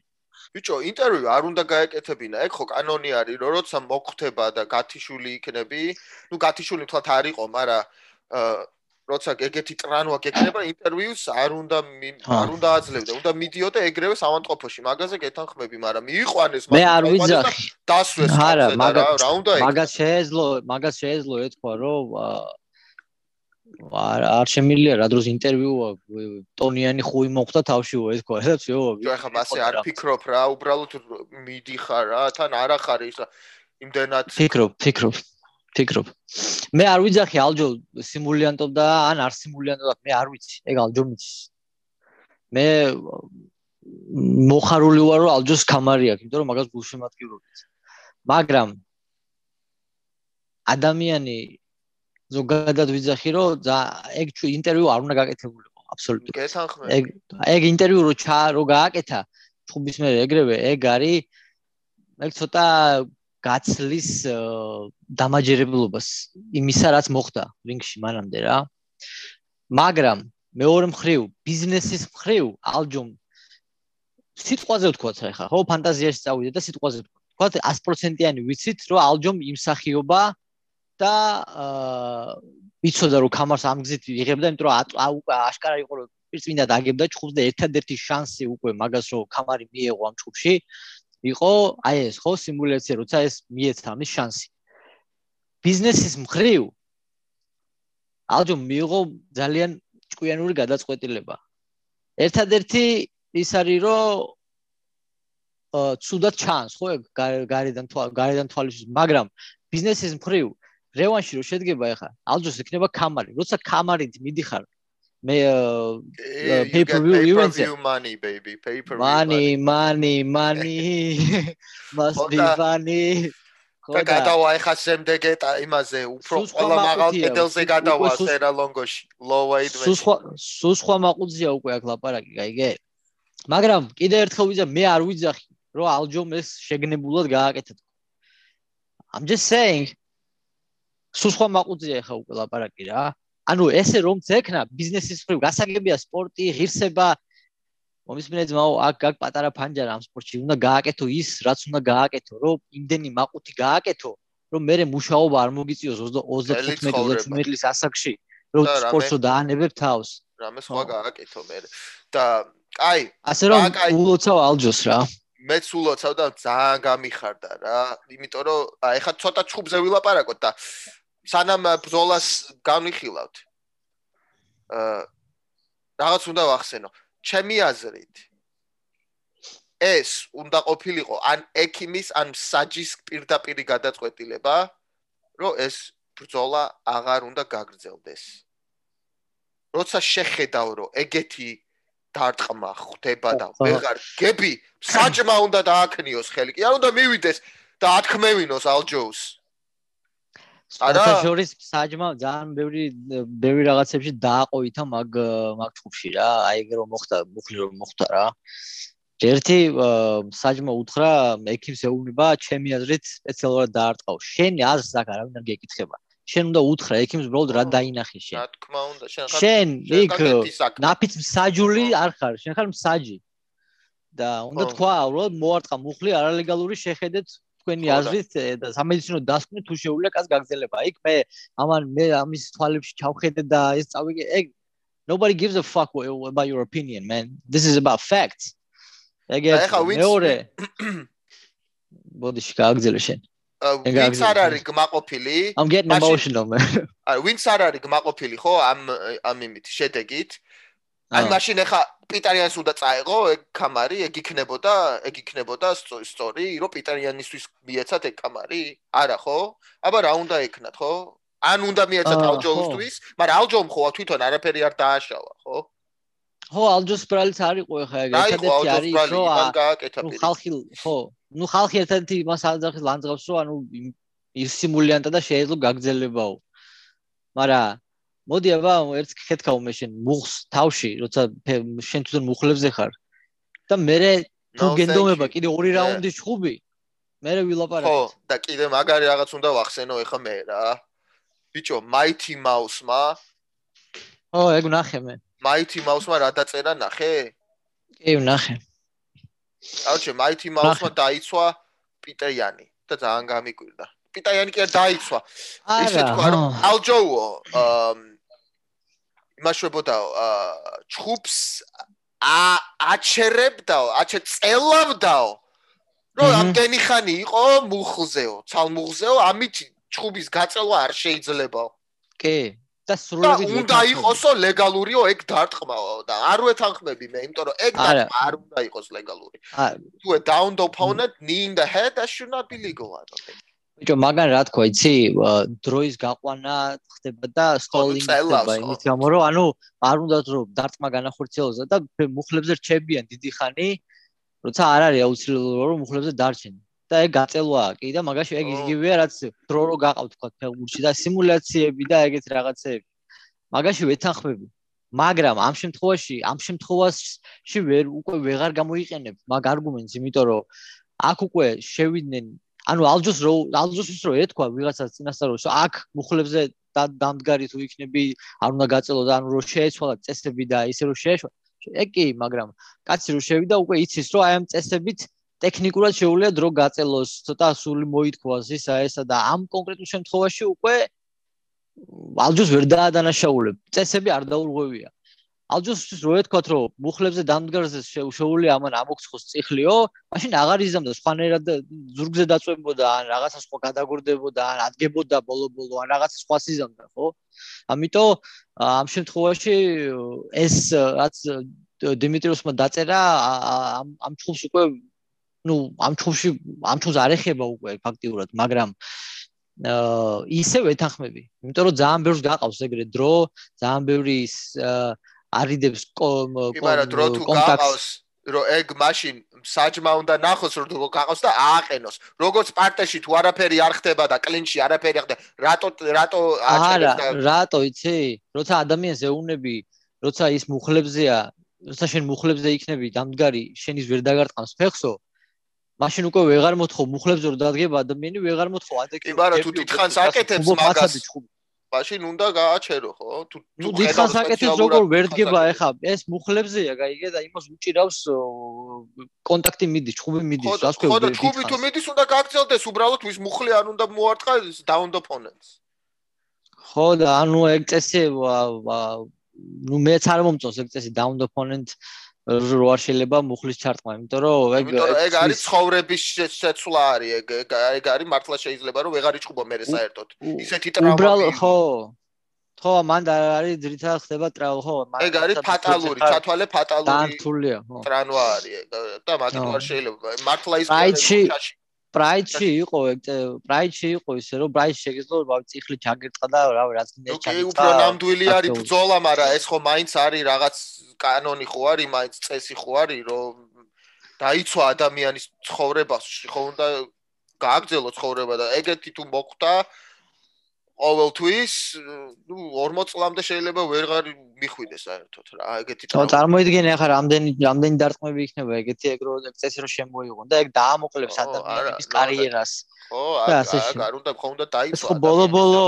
A: ბიჭო ინტერვიუ არ უნდა გაეკეთებინა. ეგ ხო კანონი არის რომ როცა მოგხვდება და გათიშული იქნები ნუ გათიშული თქვათ არ იყო მაგრამ აა, როცა ეგეთი ტრანვა გეკნება ინტერვიუს არ უნდა არ უნდა აძლევდე უნდა მიდიოდე ეგრევე სამანტყოფოში. მაგაზე გეთანხმები მაგრამ მიიყვანეს
C: მე
A: მაგას,
C: არ
A: აიყვანეს და
C: ვიძახი
A: დასვეს
C: არა, მაგას-
A: რა უნდა ეგ
C: მაგას შეეძლო მაგას შეეძლო ეთქვა რომ აა, არ არ შემიძლია რა დროს ინტერვიუა ტონიანი ხუი მოხდა თავშიო ეთქვა და ცეო
A: ჩვენ ხა მასე არ ფიქრობ რა უბრალოდ მიდიხარ რა თან არ ახარ ის იმდენად.
C: ფიქრობ ფიქრობ ფიქრობ. მე არ ვიძახი ალჯო სიმულიანტობდა ან არ სიმულიანტობდა მე არ ვიცი ეგ ალჯო მიცის. მე მოხარული ვარ რომ ალჯოს კამარი აქვს იმიტომ რომ მაგას გულშემატკივრობთ მაგრამ ადამიანი ზოგადად ვიძახი რომ ეგ ინტერვიუ არ უნდა გაკეთებულიყო აბსოლუტურად.
A: გეთანხმები.
C: ეგ ეგ ინტერვიუ რო ჩა რო გააკეთა ჩხუბის მერე ეგრევე ეგ არის ეგ ცოტა გაცლის დამაჯერებლობას იმისა რაც მოხდა რინგში მანამდე რა. მაგრამ მეორე მხრივ ბიზნესის მხრივ ალჯომ სიტყვაზე ვთქვათ ხა ხო ფანტაზიაში წავიდე და სიტყვაზე ვთქვათ. 100%-იანი ვიცით რომ ალჯომ იმსახიობა და აა იცოდა რომ კამარს ამ გზით იღებდა იმიტომ რომ აშკარა იყო რომ პირწმინდა დაგებდა ჩხუბს და ერთადერთი შანსი უკვე მაგას რომ კამარი მიეღო ამ ჩხუბში იყო აი ეს ხო სიმულაცია როცა ეს მიეცა ამის შანსი. ბიზნესის მხრივ ალჯომ მიიღო ძალიან ჭკვიანური გადაწყვეტილება. ერთადერთი ის არის რომ აა ცუდად ჩანს ხო გარედან თვალ გარედან თვალის მაგრამ ბიზნესის მხრივ რევანში რო შედგება ახლა ალჯოს იქნება კამარი როცა კამარით მიდიხარ მე pay per view events-ზე.
A: money baby pay per view
C: money money money must be funny
A: და გადავა ეხა შემდეგ იმაზე უფრო ყველა მაღალ კედელზე გადავა სერა ლონგოში low weight
C: სულ სხვა სულ სხვა მაყუძია უკვე აქ ლაპარაკი, გაიგე? მაგრამ კიდე ერთხელ ვიძახ, მე არ ვიძახი, რომ ალჯომ ეს შეგნებულად გააკეთა. I'm just saying სულ სხვა მაყუძია ახლა უკვე ლაპარაკი რა. ანუ ესე რომ ძექნა ბიზნესის მხრივ გასაგებია სპორტი, ღირსება მომისმინე ძმაო, აქ აქ პატარა ფანჯარა ამ სპორტში უნდა გააკეთო ის, რაც უნდა გააკეთო, რომ იმდენი მაყუთი გააკეთო, რომ მე მუშაობა არ მოგიწიოს 35
A: ცხოვრება.
C: 35 წლის ასაკში, რომ სპორტსო დაანებებ თავს.
A: რამე სხვა გააკეთო მე და აი
C: ასე რომ ულოცავ ალჯოს რა.
A: მეც ულოცავ და ძალიან გამიხარდა რა იმიტომ რომ აი ხა ცოტა ჩხუბზე ვილაპარაკოთ და სანამ ა, ბრძოლას განვიხილავთ. აა რაღაც უნდა ვახსენო. ჩემი აზრით ეს უნდა ყოფილიყო ან ექიმის ან საჯის პირდაპირი გადაწყვეტილება რომ ეს ბრძოლა აღარ უნდა გაგრძელდეს. როცა შეხედავ რომ ეგეთი დარტყმა ხდება და ვეღარ გები საჭმა უნდა დააქნიოს ხელი კი არ უნდა მივიდეს და ათქმევინოს ალჯოუს
C: საერთაშორის საჯმა ძალიან ბევრი ბევრი რაღაცებში დააყოითა მაგ მაგ ჯგუფში რა. აი ეგ რომ მოხდა, მუხლი რომ მოხდა რა. ერთი საჯმა უთხრა ექიმს ეუბნება, ჩემი აზრით სპეციალურად დაარტყავ. შენი აზრს აქ არავინ არ გეკითხება. შენ უნდა უთხრა ექიმს ბროლოდ რა დაინახე შენ.
A: რა თქმა უნდა შენ ხარ
C: შენ
A: შენ
C: იქ ნაფიც მსაჯული არ ხარ, შენ ხარ მსაჯი. და უნდა თქვა, რომ მოარტყა მუხლი არალეგალური შეხედეთ თქვენი აზრით და სამედიცინო დასკვნით თუ შეუძლია კაც გაგზელება. იქ მე ამან მე ამის თვალებში ჩავხედე და ეს წავიგე ეგ nobody gives a fuck about your opinion man. This is about facts. ეგ
A: ვინც-
C: მეორე ბოდიში გააგზელე შენ.
A: ვინც არ არის გმაყოფილი
C: I'm getting emotional man.
A: აი ვინც არ არის გმაყოფილი ხო ამ ამ იმით შედეგით აი მაშინ ეხა პიტარიანს უნდა წაეღო ეგ კამარი ეგ იქნებოდა ეგ იქნებოდა სწო- სწორი რომ პიტარიანისთვის მიეცათ ეგ კამარი. არა ხო? აბა რა უნდა ეკნათ ხო? ან უნდა მიეცათ ალჯოუსთვის? მაგრამ ალჯომ ხო თვითონ არაფერი არ დააშავა ხო?
C: ხო, ალჯოს ბრალიც არისო ეხა ეგ
A: იყო
C: ერთადერთი არის რომ
A: იმან
C: ა-
A: გააკეთა პირი
C: ხალხი ხო, ნუ ხალხი ერთადერთი იმას აძახის ლანძღავს რომ ანუ იმ- ის სიმულიანტა და შეიძლება გაგზელებაო. მაგრამ მოდი აბა ერთ ხეთქავ მე შენ მუხს თავში, როცა შენ თვითონ მუხლებზე ხარ. და მე თუ გენდომება კიდე ორი
A: Yeah.
C: რაუნდის ჩხუბი. მე
A: ხო
C: ვილაპარაკეთ.
A: და კიდე მაგარი რაღაც უნდა ვახსენო ეხა მე რა ბიჭო mighty mouse-მა
C: ო, ეგ ნახე მე.
A: mighty mouse-მა რა დაწერა ნახე
C: კი, ნახე.
A: აუჩე mighty mouse-მა დაიცვა პიტერიანი და ძალიან გამიკვირდა. პიტერიანი კი არ დაიცვა. ისე თქვა რომ
C: ხო.
A: ალჯოუო იმაშვებოდაო ჩხუბს ა აჩერებდაო, აჩე წელავდაო. რომ
C: მჰმ.
A: ამდენი ხანი იყო მუხლზეო, ცალმუხლზეო, ამით ჩხუბის გაწელვა არ შეიძლებაო.
C: კი. და სრულებით
A: უნდა იყოსო ლეგალურიო ეგ დარტყმაო და არ ვეთანხმები მე, იმიტომ რომ ეგ დარტყმა არ უნდა იყოს ლეგალური. To a downed opponent knee in the head that should not be legal.
C: ბიჭო, მაგან რა თქვა, იცი, დროის გაყვანა ხდება და სტოლინგი
A: წელავს,
C: ხდება იმით გამო, რომ ანუ არ უნდა რომ დარტყმა განახორციელოს და ფე- მუხლებზე რჩებიან დიდი ხანი, როცა არ არის აუცილებლობა რომ მუხლებზე დარჩენ. და ეგ გაწელვაა კი და მაგაში ეგ იგივეა რაც დრო რო გაყავთ თქვა ფეგურში და სიმულაციები და ეგეთ რაღაცეები. მაგაში ვეთანხმები. მაგრამ ამ შემთხვევაში, ამ შემთხვევაში ვერ უკვე ვეღარ გამოიყენებ მაგ არგუმენტს, იმიტომ რომ აქ უკვე შევიდნენ ანუ ალჯოს რო ალჯოსის რო ეთქვა ვიღაცას წინასწარ რომ აქ მუხლებზე და- დამდგარი თუ იქნები არ უნდა გაწელო და ანუ რო შეეცვალა წესები და ისე რო შეეშვა ეგ კი მაგრამ კაცი რო შევიდა უკვე იცის რომ აი ამ წესებით ტექნიკურად შეუძლია დრო გაწელოს ცოტა სული მოითქვას ისა ესა და ამ კონკრეტულ შემთხვევაში უკვე ალჯოს ვერ დაადანაშაულებ. წესები არ დაურღვევია ალჯოსთვის რო ეთქვათ რომ მუხლებზე დამდგარზე შე- შეუძლია ამან ამოქცხოს წიხლიო მაშინ აღარ იზამდა სხვანაირად ზურგზე დაწვებოდა ან რაღაცა სხვა გადაგორდებოდა ან ადგებოდა ბოლო-ბოლო ან რაღაცა სხვა იზამდა ხო? ამიტომ ამ შემთხვევაში ეს რაც დიმიტრიოსმა დაწერა ამ ამ ჩხუბს უკვე ну ამ ჩხუბში ამ ჩხუბს არ ეხება უკვე ფაქტიურად მაგრამ აა ისე ვეთანხმები იმიტომ რომ ძალიან ბევრს გაყავს ეგრე დრო ძალიან ბევრი ის, აა, არიდებს კონტაქტს.
A: რომ ეგ მაშინ საჯმა უნდა ნახოს, რომ გაყავს და ააყენოს. როგორც პარტიაში თუ არაფერი არ ხდება და კლინში არაფერი არ ხდება, რატო რატო
C: არა,
A: აჩერებს და
C: რატო იცი? როცა ადამიანს ეუნები, როცა ის მუხლებზეა, როცა შენ მუხლებზე იქნები დამდგარი, შენის ვერ დაგარტყამს ფეხსო, მაშინ უკვე ვეღარ მოთხო მუხლებზე რომ დადგება ადამიანი, ვეღარ მოთხო ადეკი.
A: კი, მაგრამ თუ დიდხანს აკეთებს მაგას, მაშინ უნდა გააჩერო, ხო? თუ თუ
C: დიდხანს
A: ხედავს
C: აკეთებს
A: სპეციალურად
C: როგორ ვერ
A: დიდხანს
C: დგება
A: აკეთებს.
C: ეხა ეს მუხლებზეა გაიგე და იმას უჭირავს კონტაქტი მიდის, ჩხუბი მიდის,
A: ხო და
C: რას ქვია
A: ხო და ჩხუბი თუ მიდის უნდა გააგრძელდეს უბრალოდ ვის მუხლი არ უნდა მოარტყა down opponents.
C: ხო და ანუ ეგ წესი ნუ მეც არ მომწონს ეგ წესი down opponent რო არ შეიძლება მუხლის ჩარტყმა, იმიტომ რომ ეგ
A: ეგ არის ცხოვრების შე- შეცვლა არის ეგ ეგ არის მართლა შეიძლება რომ ვეღარ იჭუბო მე საერთოდ. ისეთი ტრავმა.
C: უბრალოდ ხო ხო მან და არის ძირითადად ხდება ტრავ ხო მან
A: ეგ არის ფატალური, ჩათვალე ფატალური
C: დანთულია ხო
A: ტრანვა არის ეგ და მაგით არ შეიძლება მართლა ის
C: Pride-ში-
A: ქუჩაში
C: პრაიდში იყო პრაიდში იყო ისე რომ პრაიდში შეგეძლო რავი ციხლი ჩაგერტყა და რავი რაც გინდა ჩაგერტყა
A: უფრო ნამდვილი არის ბრძოლა, მაგრამ ეს ხო მაინც არის რაღაც კანონი ხო არის, მაინც წესი ხო არის, რომ დაიცვა ადამიანის ცხოვრებაში, ხო უნდა გააგრძელო ცხოვრება და ეგეთი თუ მოხდა ყოველთვის, ნუ 40 წლამდე შეიძლება ვერღარ მიხვიდეს საერთოდ რა, ეგეთი
C: ხო წარმოიდგინე ახლა რამდენი რამდენი დარტყმები იქნება ეგეთი ეგ რო ეგ წესი რო შემოიღონ და ეგ დაამოკლებს ადამიანების
A: არა,
C: კარიერას.
A: ხო,
C: შემდეგ.
A: არ უნდა ხო უნდა
C: ეს
A: დაიცვა.
C: ხო ბოლო ბოლო.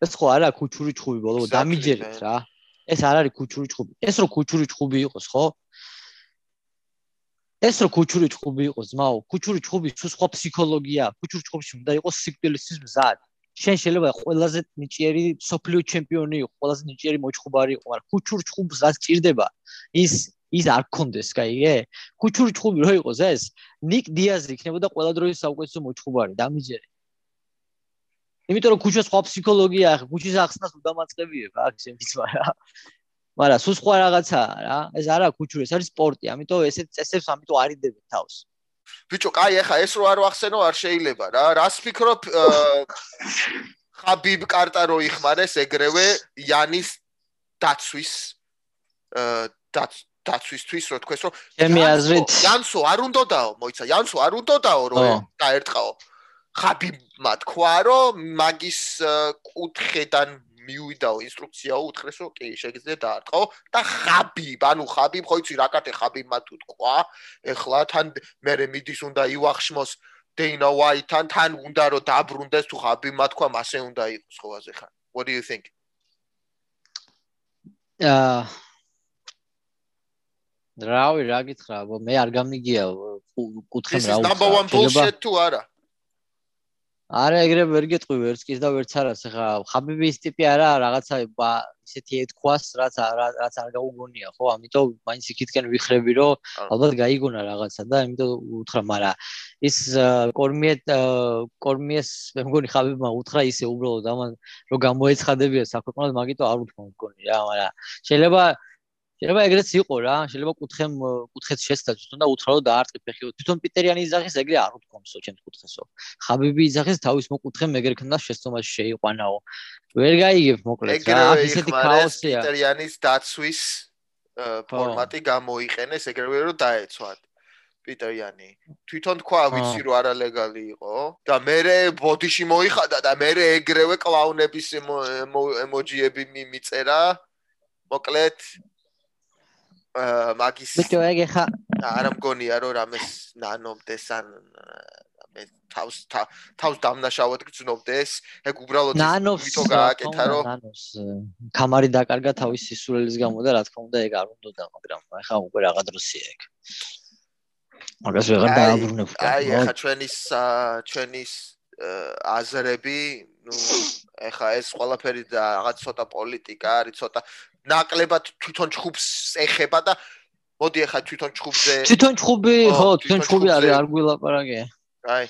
C: ეს ხო არა ქუჩური ჩხუბი ბოლო დამიჯერეთ რა. ეს არ არის ქუჩური ჩხუბი. ეს რო ქუჩური ჩხუბი იყოს ხო? ეს რო ქუჩური ჭუბი იყოს ძმაო ქუჩური თუ სხვა ფსიქოლოგია ქუჩური ჭუბში უნდა იყოს სიკვდილისთვის მზად შენ შეიძლება ყველაზე ნიჭიერი სოფლიო ჩემპიონი იყო ყველაზე ნიჭიერი მოჭუბარი იყო მაგრამ ქუჩური ჭუბს რაც ჭირდება ის ის არ კონდეს კაიგე ქუჩური ჭუბი რო იყოს ეს ნიკ დიაზი იქნებოდა ყველა დროის საუკეთესო მოჭუბარი დამიჯერე იმიტომ რომ ქუჩა სხვა ფსიქოლოგია ქუჩის ახსნას უდამაწყებიებ აქ შემიც მაგრამ მაგრამ სულ სხვა რაღაცაა რა. ეს არა ქუჩური, ეს არის სპორტი. ამიტომ ესეთ წესებს ამიტომ არიდებენ თავს.
A: ბიჭო, კაი, ახლა ეს რო არ ვახსენო, არ შეიძლება რა. რას ფიქრობ ხაბიბ კარტა რო იხმარეს ეგრევე იანის დაცვის დაც დაცვისთვის რო თქვეს რომ
C: ჩემი აზრით
A: იანსო არ უნდაო, მოიცა, იანსო არ უნდაო რომ დაერტყაო. ხაბიბმა თქვა რომ მაგის კუთხედან მიუვიდაო ინსტრუქცია უთხრეს რომ კი შეგიძლია დაარტყო და ხაბიბ ანუ ხაბიბ ხო იცი რა კატე ხაბიბმა თუ თქვა ეხლა თან მე მიდის უნდა იუახშმოს დეინა ვაითან თან უნდა რომ დაბრუნდეს თუ ხაბიბმა თქვა მასე უნდა იყოს ხო ასე ხარ what do you think?
C: აა რავი რა გითხრა მე არ გამიგია კუთხემ რა
A: უცხო შეიძლება თუ არა
C: არა ეგრე ვერ გეტყვი ვერც კი და ვერც არას ხა ხაბიბის ტიპი არა რაღაცა ისეთი ეთქვას რაც რაც არ გაუგონია ხო? ამიტომ მაინც იქითკენ ვიხრები რომ ალბათ გაიგონა რაღაცა და ამიტომ უთხრა მაგრამ ის კორმიე კორმიეს მე მგონი ხაბიბმა უთხრა ისე უბრალოდ ამან რომ გამოეცხადებია საქმოდ მაგიტო არ უთქვა მგონი რა მაგრამ შეიძლება შეიძლება ეგრეც იყო რა, შეიძლება კუთხემ კუთხეც შეცდა თვითონ და უთხრა რომ დაარტყი ფეხი. თვითონ პიტერიანი იძახის ეგრე არ უთქვამსო ჩემს კუთხესო. ხაბიბი იძახის თავის მოკუთხემ ეგრე ქნდა შეცდომაში შეიყვანაო. ვერ გაიგებ მოკლედ რა,
A: ისეთი ქაოსია. პიტერიანის დაცვის ფორმატი გამოიყენეს ეგრევე რომ დაეცვათ. პიტერიანი თვითონ თქვა ვიცი რომ არალეგალი იყო და მე ბოდიში მოიხადა და მე ეგრევე კლაუნების ემოჯიები მიწერა მოკლედ მაგის
C: ბიჭო ეგ ხა
A: არა მგონია რომ რამეს ნანობდეს ან მე თავს თავს დამნაშავად გძნობდეს ეგ უბრალოდ
C: მითო
A: გააკეთა რომ
C: ნანოს კამარი დაკარგა თავის სისულელის გამო და რა თქმა უნდა ეგ არ უნდა მაგრამ ხა უკვე რაღა დროსია ეგ. მაგას ვეღარ დააბრუნებ
A: აი ხა ჩვენის ჩვენის აზრები ნუ ეხა ეს ყველაფერი და რაღაც ცოტა პოლიტიკა არის ცოტა ნაკლებად თვითონ ჩხუბს ეხება და მოდი ახლა თვითონ ჩხუბზე
C: თვითონ ჩხუბი ხო თვითონ ჩხუბი არის არ გვილაპარაკე
A: აი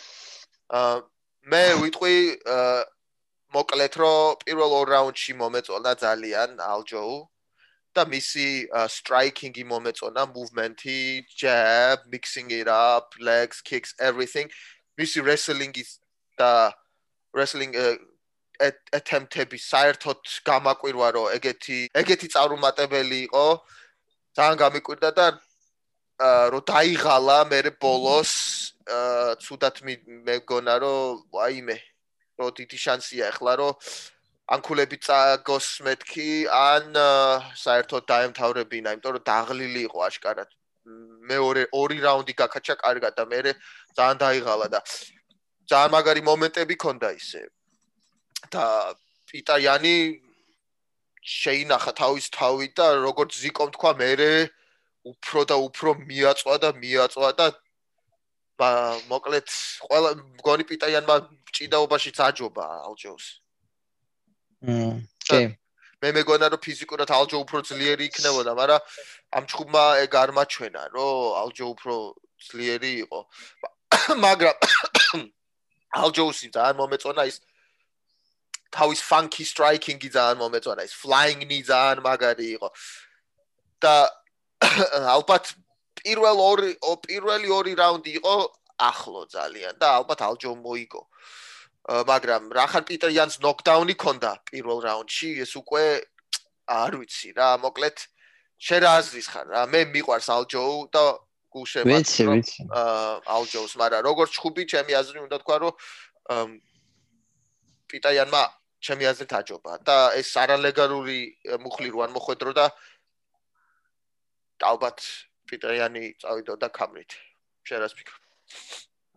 A: აა მე ვიტყვი მოკლედ რომ პირველ ორ რაუნდში მომეწონა ძალიან ალჯოუ და მისი სტრაიკინგი მომეწონა მუვმენტი ჯაბ mixing it up legs kicks everything მისი wrestling-ის და wrestling attemptები საერთოდ გამაკვირვა რომ ეგეთი ეგეთი წარუმატებელი იყო. ძალიან გამიკვირდა და რომ დაიღალა მე ბოლოს ცუდად მეგონა რომ ვაიმე რომ დიდი შანსია ახლა რომ ანკულები წაგოს მეთქი ან საერთოდ დაემთავრებინა იმიტომ რომ დაღლილი იყო აშკარად. მეორე ორი რაუნდი გაკაჩა კარგად და მე ძალიან დაიღალა და ძალიან მაგარი მომენტები ქონდა ისე და პიტაიანი შეინახა თავის თავი და როგორც ზიკომ თქვა მე უფრო და უფრო მიაწვა და მიაწვა და მოკლედ ყველა გონი პიტაიანმა ჭიდაობაში წაჯობა ალჯოს.
C: მმ. კი.
A: მე მეგონა რომ ფიზიკურად ალჯო უფრო ძლიერი იქნებოდა, მაგრამ ამ ჩხუბმა ეგ არ მაჩვენა, რომ ალჯო უფრო ძლიერი იყო. მაგრამ ალჯოსი ძალიან მომეწონა ის თავის funky striking-ი ძალიან მომეწონა ის flying knee ძალიან მაგარი იყო. და ალბათ პირველ ორი პირველი ორი რაუნდი იყო ახლო ძალიან და ალბათ ალჯო მოიგო. მაგრამ რახან პიტერ იანს ნოკდაუნი ქონდა პირველ რაუნდში ეს უკვე არ ვიცი რა მოკლედ შენ რა აზრის ხარ? რა მე მიყვარს ალჯო და გუშევა
C: ვიცი ვიცი.
A: ალჯოს მაგრამ როგორც ჩხუბი ჩემი აზრი უნდა თქვა რომ პიტერ იანმა ჩემი აზრით აჯობა. და ეს არალეგალური მუხლი რო არ მოხვედრო და ალბათ პიტრიანი წავიდო და კამრით შენ რას ფიქრობ?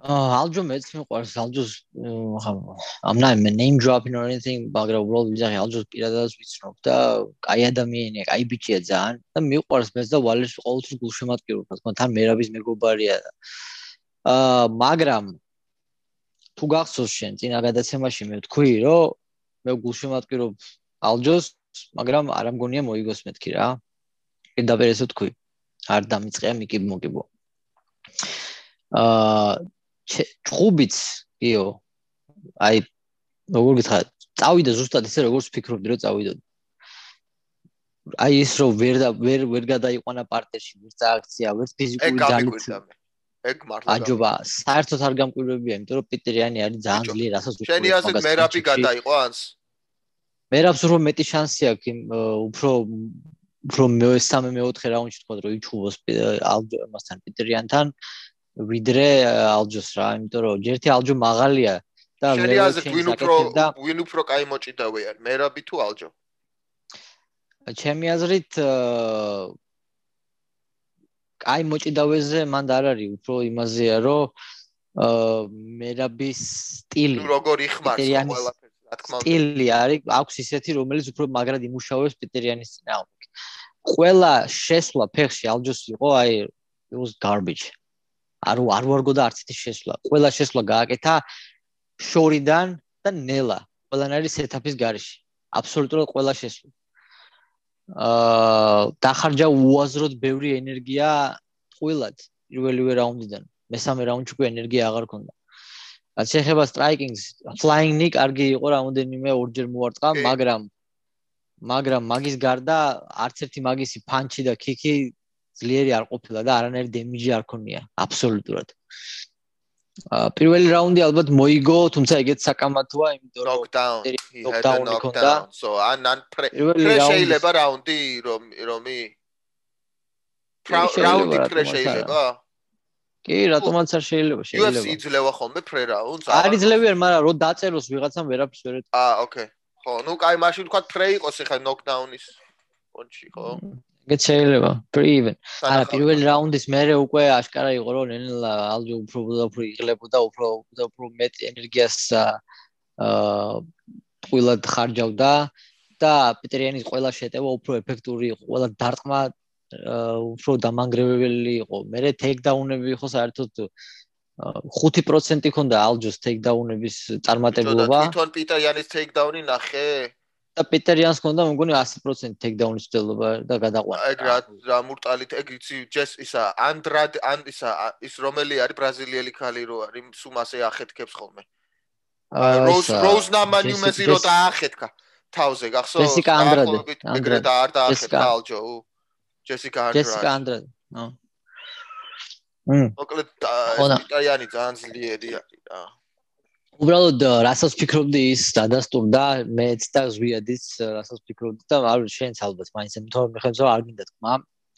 C: აა ალჯო მეც მიყვარს ალჯოს ხა I'm not name dropping or anything მაგრამ უბრალოდ ვიზახი ალჯოს პირადადაც ვიცნობ და კაი ადამიანია, კაი ბიჭია ძალიან. და მიყვარს მეც და ვალეს ყოველთვის გულშემატკივრობ, თქო თან მერაბის მეგობარია. აა მაგრამ თუ გახსოვს შენ წინა გადაცემაში მე ვთქვი, რომ მე გულშემატკივრობ ალჯოს, მაგრამ არ ამგონია მოიგოს მეთქი რა. პირდაპირ ესე ვთქვი. არ დამიწყია მიკი მოგიბო. აა ჭუბიც იო აი როგორ გითხრა წავიდა ზუსტად ისე როგორც ფიქრობდი რომ წავიდოდი აი ის რომ ვერ ვერ ვერ გადაიყვანა პარტერში ვერ წააქცია ვერ ფიზიკური ძალით
A: ეგ მართლა
C: აჯობა საერთოდ არ გამკვირვებია იმიტომ რომ პიტერიანი არის ძალიან ძლიერ რასაც
A: უყურებს შენი ასე მერაპი გადაიყვანს
C: მერაპს უფრო მეტი შანსი აქვს იმ უფრო უფრო მე-3 მე-4 რაუნდში თქვა რომ იჩუბოს ალჯომასთან პიტერიანთან ვიდრე ალჯოს რა, იმიტომ რომ ჯერთი ალჯო მაღალია
A: და შენი აზრით ვინ უფრო ვინ უფრო კაი მოჭიდავე არ, მერაბი თუ ალჯო?
C: ჩემი აზრით კაი მოჭიდავეზე მანდ არ არის, უფრო იმაზეა რომ მერაბის სტილი.
A: როგორ იხმარს ყველაფერს, რა თქმა
C: უნდა. სტილი არის, აქვს ისეთი, რომელიც უფრო მაგრად იმუშავებს პიტერიანის წინააღმდეგ. ყველა შესვლა ფეხში ალჯოს იყო, აი it was garbage. არ არ ვარგო და არც ის შესვლა. ყველა შესვლა გააკეთა შორიდან და ნელა. ყველანაირი სეტაპის გარეშე. აბსოლუტურად ყველა შესვლა. აა დახარჯა უაზროდ ბევრი ენერგია ყველად პირველივე რაუნდიდან. მესამე რაუნდში უკვე ენერგია აღარ ქონდა. რაც შეეხება striking-ს, flying-ი კარგი იყო რამოდენიმე ორჯერ მოარტყა, მაგრამ მაგრამ მაგის გარდა არც ერთი მაგისი პანჩი და კიკი ძლიერი არ ყოფილა და არანაირი დემიჯი არ ქონია აბსოლუტურად. პირველი რაუნდი ალბათ მოიგო, თუმცა ეგეც საკამათოა, იმიტომ
A: რომ ნოკდაუნი ჰქონდა. so an an შეიძლება რაუნდი რომ რომი რაუნდი პრე შეიძლება?
C: კი, რატომაც არ შეიძლება,
A: შეიძლება. UFC ძლევა ხოლმე პრე რაუნდს?
C: არ იძლევიან, მაგრამ რო დაწეროს ვიღაცამ ვერაფერს ვერ ეტყვა.
A: აა, ოკეი. ხო, ნუ კაი, მაშინ თქვა პრე იყოს ახლა ნოკდაუნის პონჩი, ხო?
C: ეგ შეიძლება even არა პირველი რაუნდის მერე უკვე აშკარა იყო რომ ნელა ალჯო უფრო უფრო იღლებოდა უფრო უფრო მეტ ენერგიას აა ყვილად ხარჯავდა და პიტერიანის ყველა შეტევა უფრო ეფექტური იყო ყველა დარტყმა უფრო დამანგრეველი იყო. მერე ტეიქდაუნები იყო საერთოდ 5% ქონდა ალჯოს ტეიქდაუნების წარმატებულობა.
A: თვითონ პიტერიანის ტეიქდაუნი ნახე
C: და პეტერიანს ჰქონდა მეგონი 100% ტეიქდაუნის მცდელობა და გადაყვანა.
A: ეგ რა რა მურტალით ეგ იცი ჯეს ისა ანდრად ან ისა ის რომელი არის ბრაზილიელი ქალი რო არის სუმასე ახეთქებს ხოლმე. როუს როუს ნამანი მეზი რო დაახეთქა თავზე გახსოვს?
C: ჯესიკა ანდრადე.
A: ეგრე და არ დაახეთქა ალჯო. ჯესიკა ანდრადე.
C: ჯესიკა ანდრადე. ნო.
A: მმ. მოკლედ იტალიანი ძალიან ძლიერი არის რა.
C: უბრალოდ რასაც ფიქრობდი ის დადასტურდა მეც და ზვიადის რასაც ფიქრობდი და არ შენც ალბათ მაინც თორემ მე ხელს არ გინდა თქმა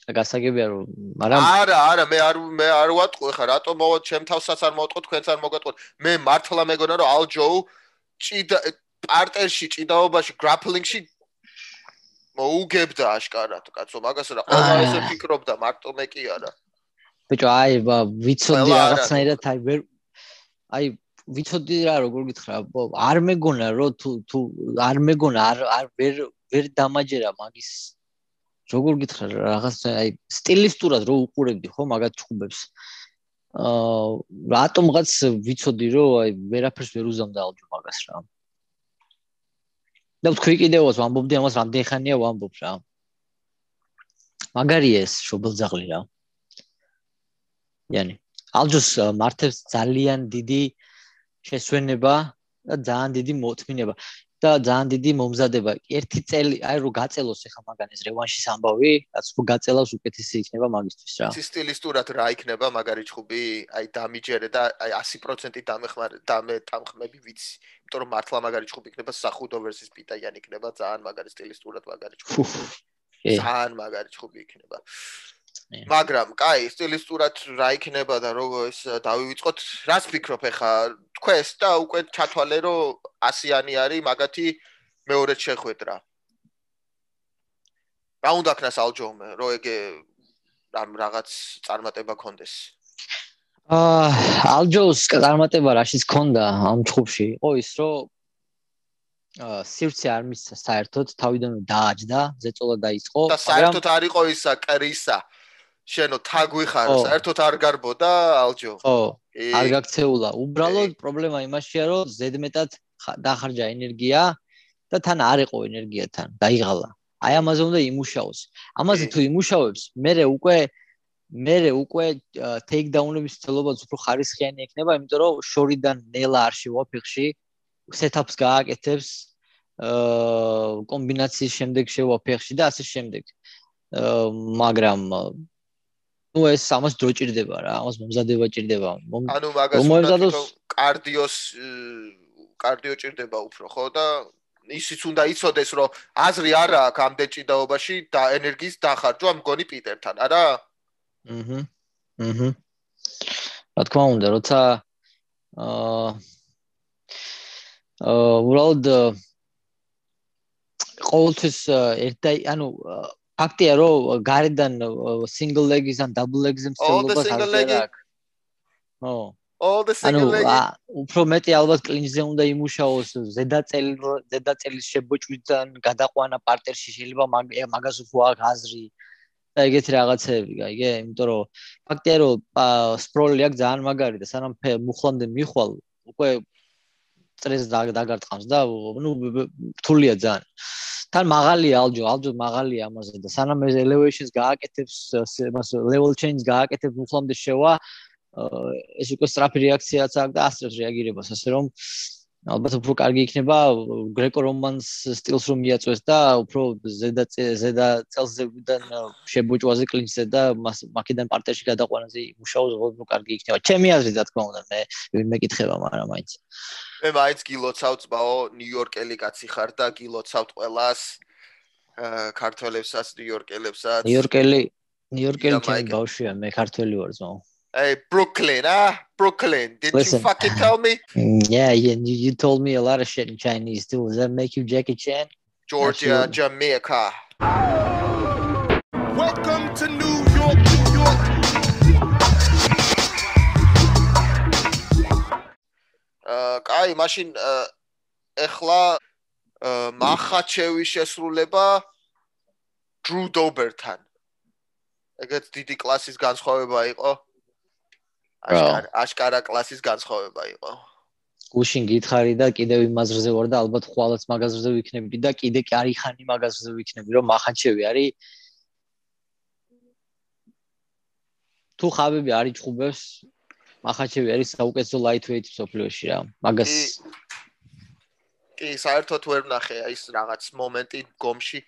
C: გასაგებია რომ მაგრამ
A: არა არა მე არ მე არ ვატყო ხა რატო მოვა ჩემ თავსაც არ მოვატყო თქვენც არ მოგატყო. მე მართლა მეგონა რომ ალჯო ჭიდა პარტერში ჭიდაობაში გრაპლინგში მოუგებდა აშკარად კაცო მაგას რა ყველა ესე ფიქრობდა მარტო მე კი არა.
C: ბიჭო აი ვიცოდი რაღაცნაირად აი ვერ აი ვიცოდი რა როგორ გითხრა არ მეგონა რომ თუ თუ არ მეგონა არ არ ვერ ვერ დამაჯერა მაგის. როგორ გითხრა რაღაც აი სტილისტურად რო უყურებდი ხო მაგათ ჩუბებს აა რატომღაც ვიცოდი რომ აი ვერაფერს ვერ უზამდაალჯო მაგას რა. და თქვი კიდევაც ვამბობდი ამას რამდენი ხანია ვამბობ რა. მაგარია ეს შობელძაღლი რა. იანი ალჯოს მართებს ძალიან დიდი აა შესვენება და ძალიან დიდი მოთმინება და ძალიან დიდი მომზადება. ერთი წელი, აი რო გაწელოს ახლა მაგან ეს რევანშის ამბავი, რაც რო გაწელავს უკეთესი იქნება მაგისთვის რა.
A: სტილისტურად რა იქნება მაგარი ჭუბი, აი დამიჯერე და აი 100% დამეხმარე დამე თამხმები ვიცი. იმიტომ რომ მართლა მაგარი ჭუბი იქნება სახუდო ვერსიის პიტაიან იქნება ძალიან მაგარი სტილისტურად მაგარი ჭუბი. ძალიან მაგარი ჭუბი იქნება. მაგრამ კაი სტილისტურად რა იქნება და როგორ ეს დავივიწყოთ? რას ფიქრობ ახლა თქვენს და უკვე ჩათვალე რომ ასიანი არის მაგათი მეორედ შეხვედრა. რა უნდა ქნას ალჯომე რომ ეგე ამ რაღაც წარმატება კონდეს
C: აა ალჯოს წარმატება რაშიც ქონდა ამ ჩხუბში იყო ის რომ აა სირცე არ მისცა საერთოდ თავიდანვე დააჯდა ზეწოლა დაიწყო
A: და საერთოდ არ იყო ისა კრისა შენო თაგვიხარ საერთოდ არ გარბოდა ალჯო.
C: ხო არ გაქცეულა. უბრალოდ პრობლემა იმაშია რომ ზედმეტად ხა- დახარჯა ენერგია და თან არ იყო ენერგია თან დაიღალა. აი ამაზე უნდა იმუშაოს. ამაზე თუ იმუშავებს მე უკვე მე უკვე ტეიქდაუნების ცდილობაც უფრო ხარისხიანი ექნება იმიტომ რომ შორიდან ნელა არ შევა ფეხში სეტაპს გააკეთებს აა კომბინაციის შემდეგ შევა ფეხში და ასე შემდეგ. აა მაგრამ ნუ ეს ამას დრო ჭირდება რა ამას მომზადება ჭირდება
A: ანუ მაგას თვითონ კარდიოს კარდიო ჭირდება უფრო ხო და ისიც უნდა იცოდეს რომ აზრი არ აქვს ამ დეჭიდაობაში და ენერგიის დახარჯვა მგონი პიტერთან არა
C: აჰა. აჰა. რა თქმა უნდა, როცა აა აა უბრალოდ ყოველთვის ერთ და ანუ ფაქტია რომ გარედან single legs ან double მსწავლობას
A: single
C: არ აქვს. ო,
A: all the
C: ანუ
A: single leg
C: ა, უფრო მეტი ალბათ კლინჯზე უნდა იმუშაოს ზედაწელი ზედაწელის შებოჭვიდან გადაყვანა პარტერში შეიძლება მაგას უფრო აქვს აზრი. და ეგეთი რაღაცეები გაიგე იმიტომ რომ ფაქტია რომ სპროლი აქვს ძალიან მაგარი და სანამ მუხლამდე მიხვალ უკვე წრეს და- დაგარტყამს და ბ- რთულია ძალიან თან მაღალია ალჯო ალჯო მაღალია ამაზე და სანამ ეს elevations გააკეთებს ს- იმას level change გააკეთებს მუხლამდე შევა აა, ეს უკვე სწრაფი რეაქციაც აქვს და ასწრებს რეაგირებას, ასე რომ ალბათ უფრო კარგი იქნება გრეკო-რომანს სტილს რომ მიაწვეს და უფრო ზედა ზედა წელსებიდან შებოჭვაზე კლინჩზე და მაკედან პარტერში გადაყვანაზე იმუშაოს უფრო კარგი იქნება. ჩემი აზრით, რა თქმა უნდა, მე მეკითხება, მაგრამ მაინც.
A: მე მაინც გილოცავ წბაო ნიუ-იორკელი კაცი ხარ და გილოცავთ ყველას ქართველებსაც ნიუ-იორკელებსაც
C: ნიუ-იორკელი ნიუ-იორკელი ჩემი ბავშვია, მე ქართველი ვარ ზმო.
A: Hey Brooklyn, ah, Brooklyn. Did
C: Listen.
A: you fucking tell me?
C: Yeah, yeah, you, you told me a lot of shit in Chinese too. Does that make you Jackie Chan?
A: Georgia,
C: Absolutely.
A: Jamaica.
D: Welcome to New York, New York.
A: აა კაი, მაშინ აა, ეხლა აა, მახაჩევის შესრულება Drew Dober-თან. ეგეც დიდი კლასის განსხვავება იყო. აშკარა, აშკარა კლასის განსხვავება იყო.
C: გუშინ გითხარი და კიდევ იმაზრზე ვარ და ალბათ ხვალაც მაგაზრზე ვიქნები და კიდე კი არის ხანი მაგაზრზე ვიქნები რომ მახანჩევი არის თუ ხაბები არის ჭუბებს მახანჩევი არის საუკეთესო lightweight სოფლიოში რა მაგას
A: კი, საერთოდ ვერ ნახე ის რაღაც მომენტი გომში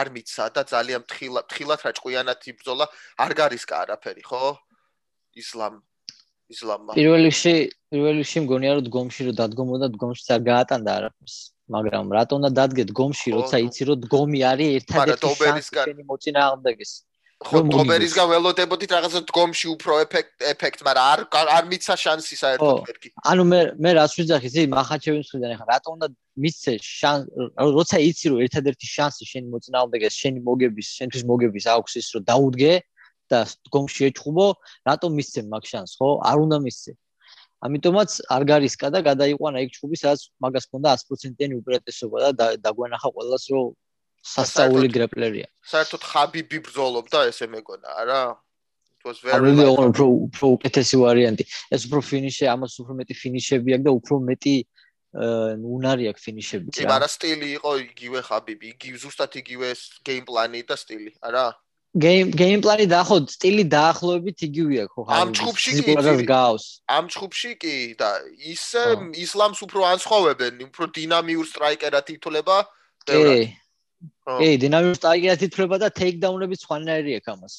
A: არ მიცა და ძალიან თხილად თხილად რა ჭკვიანად იბრძოლა, არ გარისკა არაფერი, ხო? ისლამ ისლამმა.
C: პირველ რიგში პირველ რიგში მგონია რომ დგომში რომ დადგომოდა დგომში არ გაატანდა არაფერს მაგრამ რატო უნდა დადგე დგომში როცა იცი რომ დგომი არის ერთადერთი შანსი მოწინააღმდეგეს
A: ხო, დობერისგან ველოდებოდით რაღაცა დგომში უფრო ეფექტ ეფექტ, მაგრამ არ არ მიცა შანსი საერთოდ მეთქი.
C: ანუ მე მე რაც ვიძახი ისი მახაჩევის მხრიდან ახლა რატო უნდა მისცე შანს როცა იცი რომ ერთადერთი შანსი შენი მოწინააღმდეგეს შენი მოგების შენთვის მოგების აქვს ის რომ დაუდგე და დგომში ეჭხუბო რატო მისცე მაგ შანს ხო არ უნდა მისცე ამიტომაც არ გარისკა და გადაიყვანა იქ ჭუბი სადაც მაგას ქონდა 100%-იანი უპირატესობა და და- დაგვანახა ყველას რომ სასწაული გრეპლერია
A: საერთოდ ხაბიბი ბრძოლობდა ესე მეგონა, არა? Like-
C: ოღონდ უფრო უფრო უკეთესი ვარიანტი. ეს უფრო ფინიშე, ამას უფრო მეტი ფინიშები აქვს და უფრო მეტი უნარი აქვს ფინიშები.
A: კი, მაგრამ სტილი იყო იგივე ხაბიბი, იგივე ზუსტად იგივე გეიმპლანი და სტილი, არა?
C: გეიმ გეიმპლანი დაახოთ, სტილი დაახლოებით იგივეა ხო
A: ამ ჯგუფში კი
C: გავს.
A: ამ ჯგუფში კი და ისე
C: ხო.
A: ისლამს უფრო ანსხოვებენ, უფრო დინამიურ სტრაიკერად ითვლება. ბევრად.
C: კი, კი, დინამიკურ სტაიგერად ითვლება და ტეიქდაუნები სხვანაირი აქვს ამას.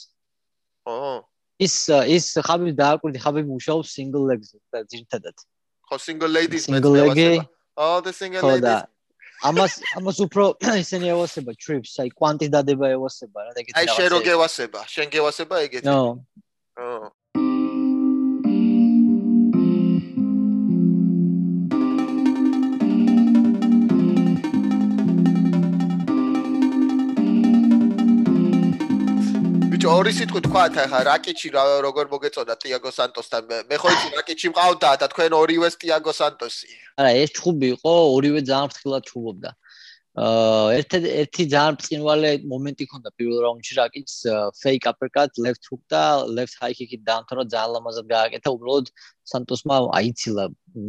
A: ხო.
C: ის ის ხაბიბი დააკვირდი, ხაბიბი მუშაობს single legs-ზე და ძირთადად.
A: ხო, single ladies
C: Single leg-ი.
A: Oh, the single
C: და
A: ladies.
C: ამას ამას უფრო ისინი ევასება trips, აი კვანტის დადება ევასება რა ეგეთი
A: აი შენ რო გევასება, შენ გევასება ეგეთი.
C: ნო,
A: ხო. ორი სიტყვით თქვათ ახლა რაკიჩი რა- როგორ მოგეწოდა ტიაგო სანტოსთან მე- ხო იცი რაკიჩი მყავდა და თქვენ ორივეს ტიაგო სანტოსი
C: არა ეს ჩხუბი იყო ორივე ძალიან ფრთხილად ჩხუბობდა აა ერთი ერთი ძალიან წინვალე მომენტი ჰქონდა პირველ რაუნდში რაკიც fake uppercut left hook და left high kick-ით დაამთავრა ძალიან ლამაზად გააკეთა უბრალოდ სანტოსმა აიცილა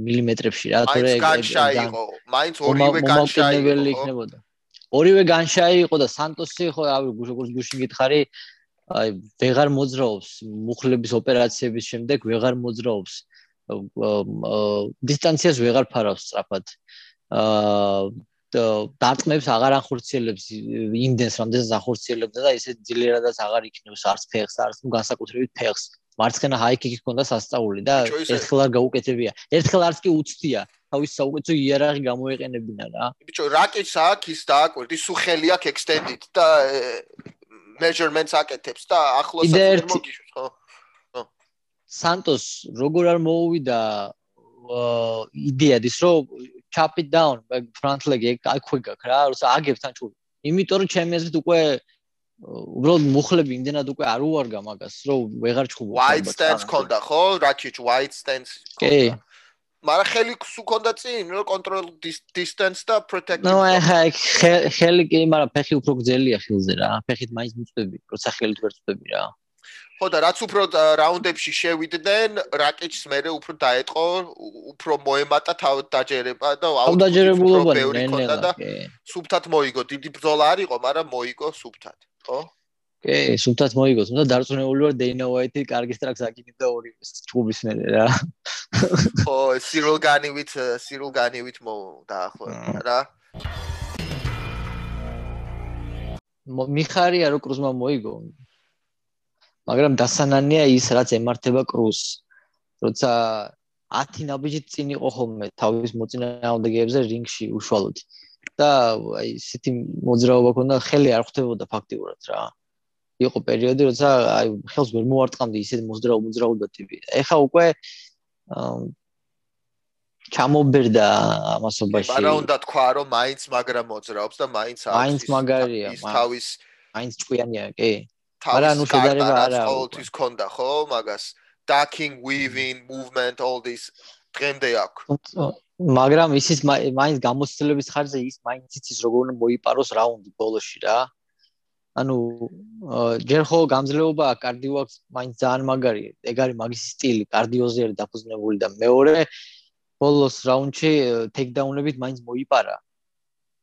C: მილიმეტრებში რა თორე
A: მაინც განშაი იყო. მაინც ორივე განშაი იყო.
C: იქნებოდა. ორივე განშაი იყო და სანტოსი ხო რავი გუშინ გუშინ გითხარი აი ვეღარ მოძრაობს მუხლების ოპერაციების შემდეგ ვეღარ მოძრაობს დისტანციას ვეღარ ფარავს სწრაფად. აა დარტყმებს აღარ ახორციელებს იმდენს რამდენსაც ახორციელებდა და ისე ძლიერადაც აღარ იქნევს არც ფეხს არც განსაკუთრებით ფეხს. მარცხენა ჰაიკიკი ჰქონდა სასწაული და ერთხელ არ გაუკეთებია. ერთხელ არც კი უცდია. თავის საუკეთესო იარაღი გამოეყენებინა რა.
A: ბიჭო რაკიჩს აქვს ის დააკვირდი სულ ხელი აქვს extended და measurements აკეთებს და
C: კიდე
A: ვერ
C: ერთი-
A: მოგიშვს ხო?
C: სანტოს როგორ არ მოუვიდა იდეა ის რომ chop it down front leg ქვე გაქვს რა როცა აგებთან ჩული. იმიტომ რომ ჩემი აზრით უკვე უბრალოდ მუხლები იმდენად უკვე არ უარგა მაგას რომ ვეღარ ჩხუბობს
A: wide
C: ალბათ
A: stance ქონდა ხო? რაკიჩ wide stance
C: კი
A: მაგრამ ხელი სულ ქონდა წინ რომ control dis- distance და protect
C: ნუ ახლა ეგ ხე- ხელი კი მაგრამ ფეხი უფრო გძელია ხილზე რა. ფეხით მაინც მიწვევი როცა ხელით ვერ წვევი რა.
A: ხო და რაც უფრო რაუნდებში შევიდნენ რაკიჩს მე უფრო დაეტყო უფრო მოემატა თავ დაჯერება და
C: ამ
A: output-ი
C: დაჯერებულობა
A: უფრო ბევრი ქონდა
C: ნენელა
A: და
C: კი.
A: სუფთად მოიგო. დიდი ბრძოლა არ იყო მაგრამ მოიგო სუფთად ხო
C: კი სულთად მოიგოს. თუმცა დარწმუნებული ვარ დეინა უაიტი კარგი სტრაქს აკინებდა ორი ჩხუბის მერე რა.
A: ხო სირილ განივით სირილ განივით მო დაახლოებით რა.
C: მიხარია რომ კრუზმა მოიგო. მაგრამ დასანანია ის რაც ემართება კრუზს. როცა 10 ნაბიჯით წინ იყო ხოლმე თავის მოწინააღმდეგეებზე რინგში უშუალოდ. და აი ისეთი მოძრაობა ქონდა ხელი არ ხვდებოდა ფაქტიურად რა იყო პერიოდი როცა აი ხელს ვერ მოარტყამდი ისეთ მოძრაობა მოძრაობა ტიპი ეხა უკვე ამ, ჩამობერდა ამასობაში
A: მაგრამ უნდა თქვა რომ მაინც მაგრა მოძრაობს და მაინც აქვს
C: მაინც მაგარია,
A: ის
C: მა-
A: თავის
C: მაინც ჭკვიანია კი. არა, ნუ შედარება არა
A: ყოველთვის ქონდა ხო? მაგას ducking weaving movement all this დღემდე აქვს.
C: მაგრამ ისიც მაი- მაინც გამოცდილების ხარჯზე ის მაინც იცის როგორ უნდა მოიპაროს რაუნდი ბოლოში რა. ანუ ჯერ ხო გამძლეობა კარდიო აქვს, მაინც ძალიან მაგარია. ეგ არის მაგის სტილი, კარდიოზე არის დაფუძნებული და მეორე ბოლოს რაუნდში ტეიქდაუნებით მაინც მოიპარა.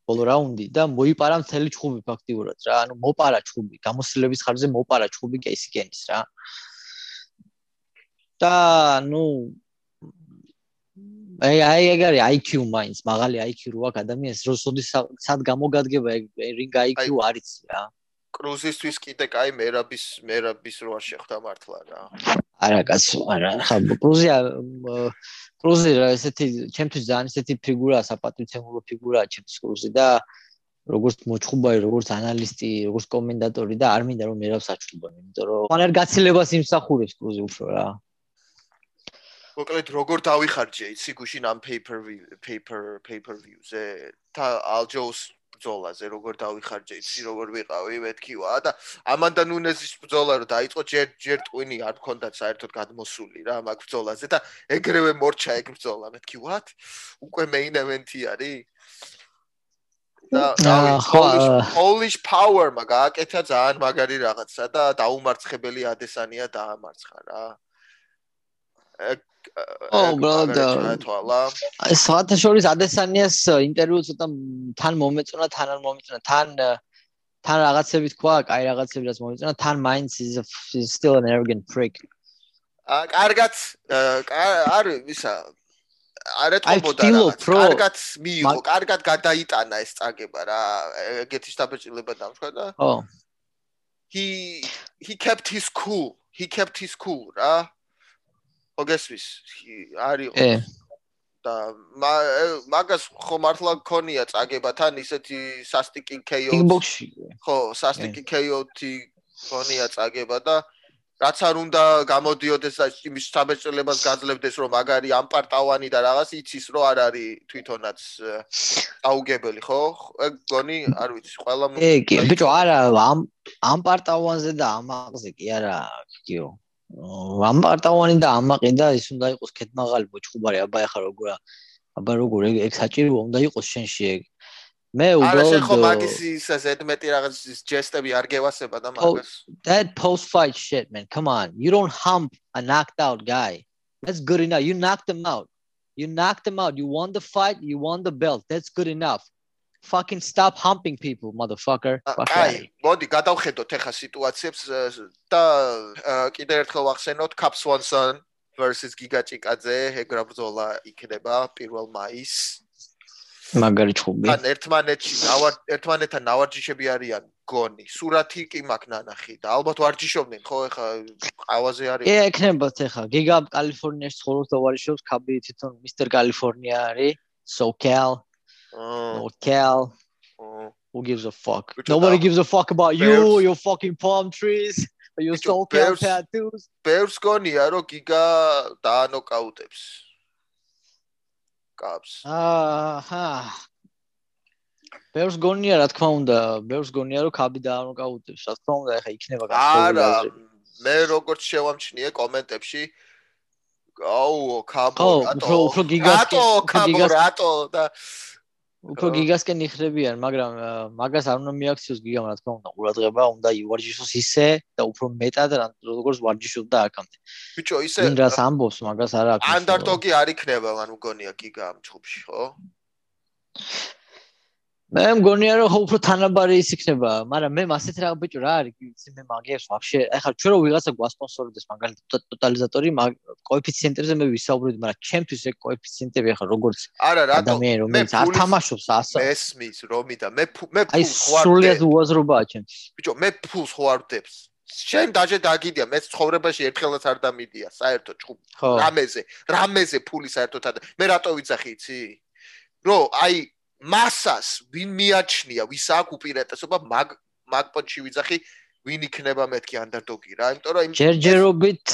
C: ბოლო რაუნდი და მოიპარა მთელი ჩხუბი ფაქტიურად რა. ანუ მოპარა ჩხუბი, გამოცდილების ხარჯზე მოპარა ჩხუბი კეისიკენის რა. და ნუ აი აი ეგ არის IQ მაინც, მაღალი IQ რო აქვს ადამიანს, რო სოდის სად გამოგადგება ეგ რინგ IQ არის რა.
A: კრუზისთვის კიდე კაი მერაბის მერაბის რო არ შეხვდა მართლა რა
C: არა კაცო, არა, ხა პრუზია პრუზი რა ესეთი ჩემთვის ძალიან ესეთი ფიგურაა, საპატრიცემულო ფიგურაა ჩემთვის პრუზი და როგორც მოჩხუბარი, როგორც ანალისტი, როგორც კომენტატორი და არ მინდა რომ მერავს აჩხუბონ, იმიტომ რომ მანერ გაცილებას იმსახურებს პრუზი უფრო რა.
A: მოკლედ როგორ დავიხარჯე იცი გუშინ ამ paper paper paper view-ზე და ალჯოუს ბრძოლაზე როგორ დავიხარჯე იცი როგორ ვიყავი მეთქივა და ამანდა ნუნეზის ბრძოლა რო დაიწყო ჯერ ჯერ ტვინი არ მქონდა საერთოდ გადმოსული რა მაგ ბრძოლაზე და ეგრევე მორჩა ეგ ბრძოლა მეთქი what უკვე main event-ი არის. და Polish,
C: აა.
A: Polish power მაგააკეთა ძალიან მაგარი რაღაცა და დაუმარცხებელი ადესანია დაამარცხა რა
C: ო, უბრალოდ, აა,
A: თვალა
C: აი სათა შორის ადესანიას ინტერვიუ ცოტა თან მომეწონა, თან არ მომეწონა, თან ა, თან რაღაცები თქვა, კაი რაღაცები რაც მომეწონა, თან მაინც is still an arrogant prick.
A: აა კარგად აა, კა- არ ისა არ ეთყობოდა
C: რომ-
A: კარგად მიიღო კარგად გადაიტანა ეს წაგება რა ეგეთი დაბეჭდილება დამშვა და
C: ხო.
A: he he kept his cool he kept his cool რა მოგესვის He- არის და მაგას ხო მართლა გქონია წაგებათან ისეთი სასტიკი KO
C: kickbox-ში.
A: ხო სასტიკი KO-თი გქონია წაგება და რაც არ უნდა გამოდიოდეს და იმის საბეჭდილებას გაძლევდეს რომ მაგარი ამპარტავანი და რაღაც იცის რომ არ არის თვითონაც აუგებელი ხო? ეგ გონი არ ვიცი, ყველა
C: ე კი ბიჭო არა ამ ამ პარტავანზე და ამაყზე კი არა კიო ამ პარტავანი და ამაყი და ის უნდა იყოს ქეთმაღალი ბოჭყუბარი აბა ეხა როგორ აბა როგორ ეგ ეგ საჭირო უნდა იყოს შენში ეგ. მე
A: არა შენ ხო
C: უბრალოდ
A: მაგის ის ზედმეტი რაღაც ის ჯესტები არ გევასება და მაგას.
C: that post fight shit man. Come on. You don't hump a knocked out guy. That's good enough. You knocked him out. You knocked him out. You won the fight. You won the belt. That's good enough fucking stop humping people motherfucker
A: აი, მოდი გადავხედოთ ახლა სიტუაციებს და კიდევ ერთხელ ვახსენოთ Cap Swanson versus Giga Chikadze, ეგ რა ბრძოლა იქნება 1 მაისს.
C: მაგარი ჩხუბი
A: ან ერთმანეთში ნავარ ერთმანეთთან ნავარჯიშები არიან გონი. სურათი კი მაქვს ნანახი და ალბათ ვარჯიშობდნენ ხო ახლა ყავაზე არის.
C: ე ეკნებათ ახლა გიგა კალიფორნიაში ცხოვრობს და ვარიშობს კაბი თვითონ მისტერ კალიფორნია არის SoCal
A: აა,
C: NorCal
A: აა.
C: who gives a fuck nobody gives a fuck about you
A: Bears.
C: your fucking palm trees your? SoCal
A: Bears.
C: tattoos
A: ბევრს გონია რომ გიგა დაანოკაუტებს. კაპს.
C: აჰა ბევრს გონია რა თქმა უნდა ბევრს გონია რომ კაბი დაანოკაუტებს რა თქმა უნდა ეხა იქნება გასწავლილი
A: არა მე როგორც შევამჩნიე კომენტებში აუ კაბო
C: ხო,
A: რატო
C: უფრო- უფრო გიგას
A: რატო კაბო
C: გიგას-
A: რატო და
C: უფრო გიგასკენ იხრებიან მაგრამ მაგას არ უნდა მიაქციოს გიგამ რა თქმა უნდა ყურადღება უნდა ივარჯიშოს ისე და უფრო მეტად რა- როგორც ვარჯიშობდა აქამდე.
A: ბიჭო ისე
C: რას ამბობს მაგას არ აქვს
A: ანდერდოგი არ იქნება მან მგონია გიგა ამ ჯგუფში ხო
C: მე მგონია რომ ხო უფრო თანაბარი ის იქნება, მაგრამ მე მასეთ რა ბიჭო რა არის, მე მაგებს ვაფშე, ეხლა ჩვენ რო ვიღაცა გვასპონსორდეს მაგალითად ტოტალიზატორი, მაგ კოეფიციენტებზე მე ვისაუბრებ, მაგრამ ჩემთვის ეგ კოეფიციენტები ეხლა როგორც
A: არა რატო
C: ადამიანი რომელიც არ თამაშობს ასა
A: მესმის რომი და მე მე
C: აი
A: ფულს არ
C: სრულიად
A: ვდებ?
C: უაზრობაა ჩემთვის.
A: ბიჭო მე ფულს ვდებს შენ დაჟე დაგიდია მე ცხოვრებაში ერთხელაც არ დამიდია საერთოდ ჯგუფ
C: ხო.
A: რამეზე რამეზე ფული საერთოდ არ და- მე რატო ვიცახი იცი? რო აი მასას ვინ მიაჩნია ვის აქვს უპირატესობა მაგ მაგ პონჩი ვიძახი ვინ იქნება მეთქი ანდერდოგი რა იმიტომ რომ
C: ჯერჯერობით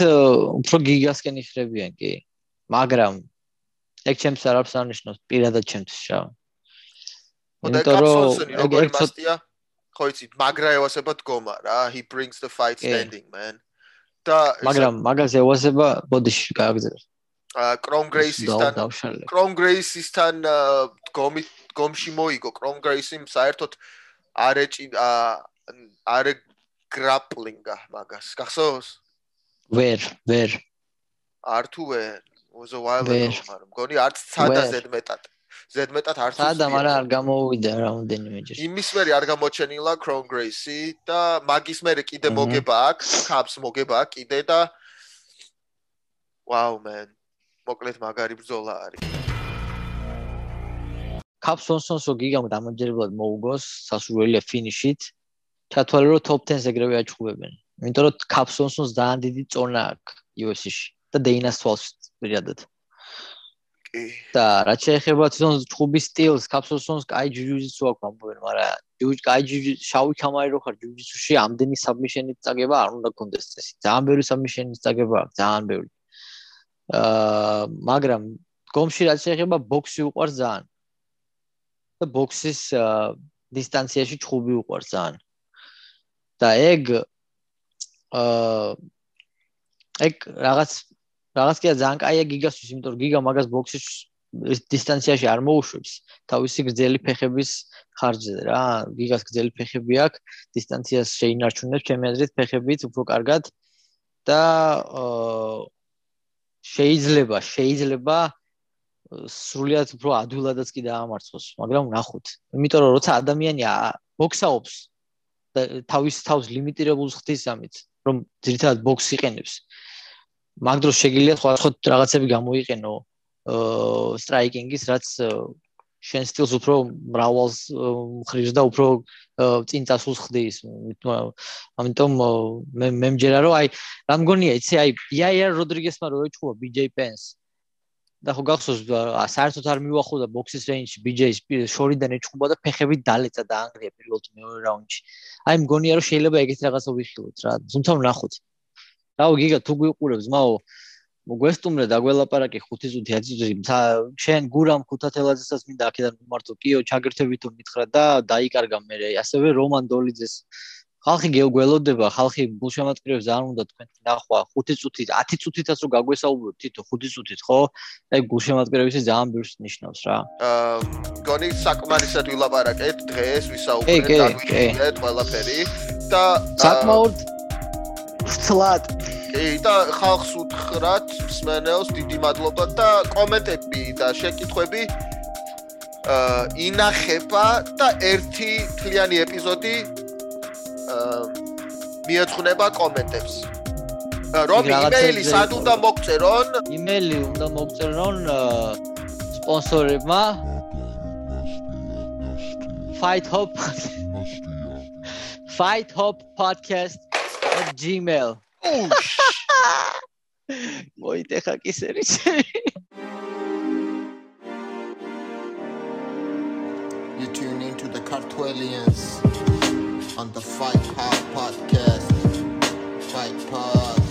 C: უფრო გიგასკენ იხრებიან კი, მაგრამ ეგ ჩემს არ აქვს არნიშნავს პირადად ჩემთვის რა.
A: ხო და
C: იმიტომ რომ ეგ-
A: როგორი
C: ეგ
A: მასტია ხო იცი მაგრა ევასება დგომა რა he brings the fight standing man და
C: მაგრამ მაგაზე ევასება ბოდიში გააგზავნე.
A: კრომ გრეისისთან კრომ გრეისისთან ა, დგომი დგომში მოიგო. კრომ გრეისიმ საერთოდ არ ეჭი ა, არ გრაპლინგა მაგას. გახსოვს?
C: ვერ, ვერ.
A: არ თუ ვერ.
C: ვერ.
A: ago მაგრამ მგონი არც ცადა ზედმეტად. ზედმეტად არც უცდია.
C: მაგრამ არ გამოვიდა რამოდენიმეჯერ.
A: იმის მერე არ გამოჩენილა კრომ გრეისი და მაგის მერე კიდე მოგება აქვს კაპს მოგება კიდე და ვაუ მენ მოკლედ მაგარი ბრძოლა არის
C: კაპსონსონსო გიგამ დამაჯერებლად მოუგოს სასურველია ფინიშით. ჩათვალე რომ top 10-ს ეგრევე აჩხუბებენ. იმიტომ რომ კაპსონსონს ძალიან დიდი წონა აქვს UFC-ში და დეინას თვალს პირადად.
A: კი
C: და რაც შეეხება თვითონ ჩხუბის სტილს, კაპსონსონს კაი ჯუჯიტსუ აქვს ამბობენ, მაგრამ ჯუჯ კაი ჯუჯი შავი კამარი რო ხარ ჯუჯიტსუში ამდენი საბმიშენით წაგება არ უნდა კონდეს წესი. ძალიან ბევრი საბმიშენით წაგება აქვს, ძალიან ბევრი. აა მაგრამ გომში რაც შეეხება ბოქსი უყვარს ძალიან. და ბოქსის დისტანციაში ჩხუბი უყვარს ძალიან. და ეგ აა ეგ რაღაც რაღაც კი ძალიან კაია გიგასთვის, იმიტომ რომ გიგა მაგას ბოქსის დისტანციაში არ მოუშვებს თავისი გრძელი ფეხების ხარჯზე რა. გიგას გრძელი ფეხები აქვს, დისტანციას შეინარჩუნებს ჩემი აზრით ფეხებით უფრო კარგად და აა შეიძლება, შეიძლება აა, სრულიად უფრო ადვილადაც კი დაამარცხოს, მაგრამ ნახოთ. იმიტომ რომ როცა ადამიანი ბოქსაობს და თავის თავს ლიმიტირებულს ხდის ამით, რომ ძირითადად ბოქს იყენებს. მაგ დროს შეგიძლია სხვა სხვა რაღაცები გამოიყენო სტრაიკინგის, რაც შენ სტილს უფრო მრავალს აა, მხრივს და უფრო წინ წასულს ხდის. ამიტომ მე მე მჯერა რომ აი რა მგონია, იცი აი იაია როდრიგესმა რო ეჩხუბა BJ Pence და ხო გახსოვს საერთოდ არ მიუახლოვდა ბოქსის რეინჯში BJ-ს პირ- შორიდან ეჩხუბა და ფეხებით დალეცა და ანგრია პირველ მეორე რაუნდში. აი მგონია რომ შეიძლება ეგეთ რაღაცა ვიხილოთ რა. თუმცა ვნახოთ. რაო გიგა თუ გვიყურებს მაო მოგვესტუმრე და გველაპარაკი 5 წუთი 10 წუთი შენ გურამ ხუთათელაძესაც მინდა აქედან მომართო კიო ჩაგერთებითო მითხრა და დაიკარგა მე ასევე რომან დოლიძეს ხალხი გეგველოდება ხალხი გულშემატკივრებს ძალიან უნდა თქვენ ნახვა 5 წუთით 10 წუთითაც რო გაგვესაუბროთ თითო 5 წუთით ხო? აი გულშემატკივრებიც ძალიან ბევრს ნიშნავს რა.
A: აა გონი საკმარისად ვილაპარაკეთ დღეს ვისაუბრეთ და ვიჩვენეთ ყველაფერი და
C: საკმაოდ ფლატ.
A: კი და ხალხს უთხრათ მსმენელს დიდი მადლობა და კომენტები და შეკითხვები აა ინახება და ერთი თლიანი ეპიზოდი მიეძღვნება კომენტებს. რომ იმეილი სად უნდა მოგწერონ?
C: იმეილი უნდა მოგწერონ სპონსორებმა. Fight Hop Fight Hop podcast@gmail მოიტეხა კისერი
B: You tune into the Cartwellians on the Fight Hard podcast. Fight Pod.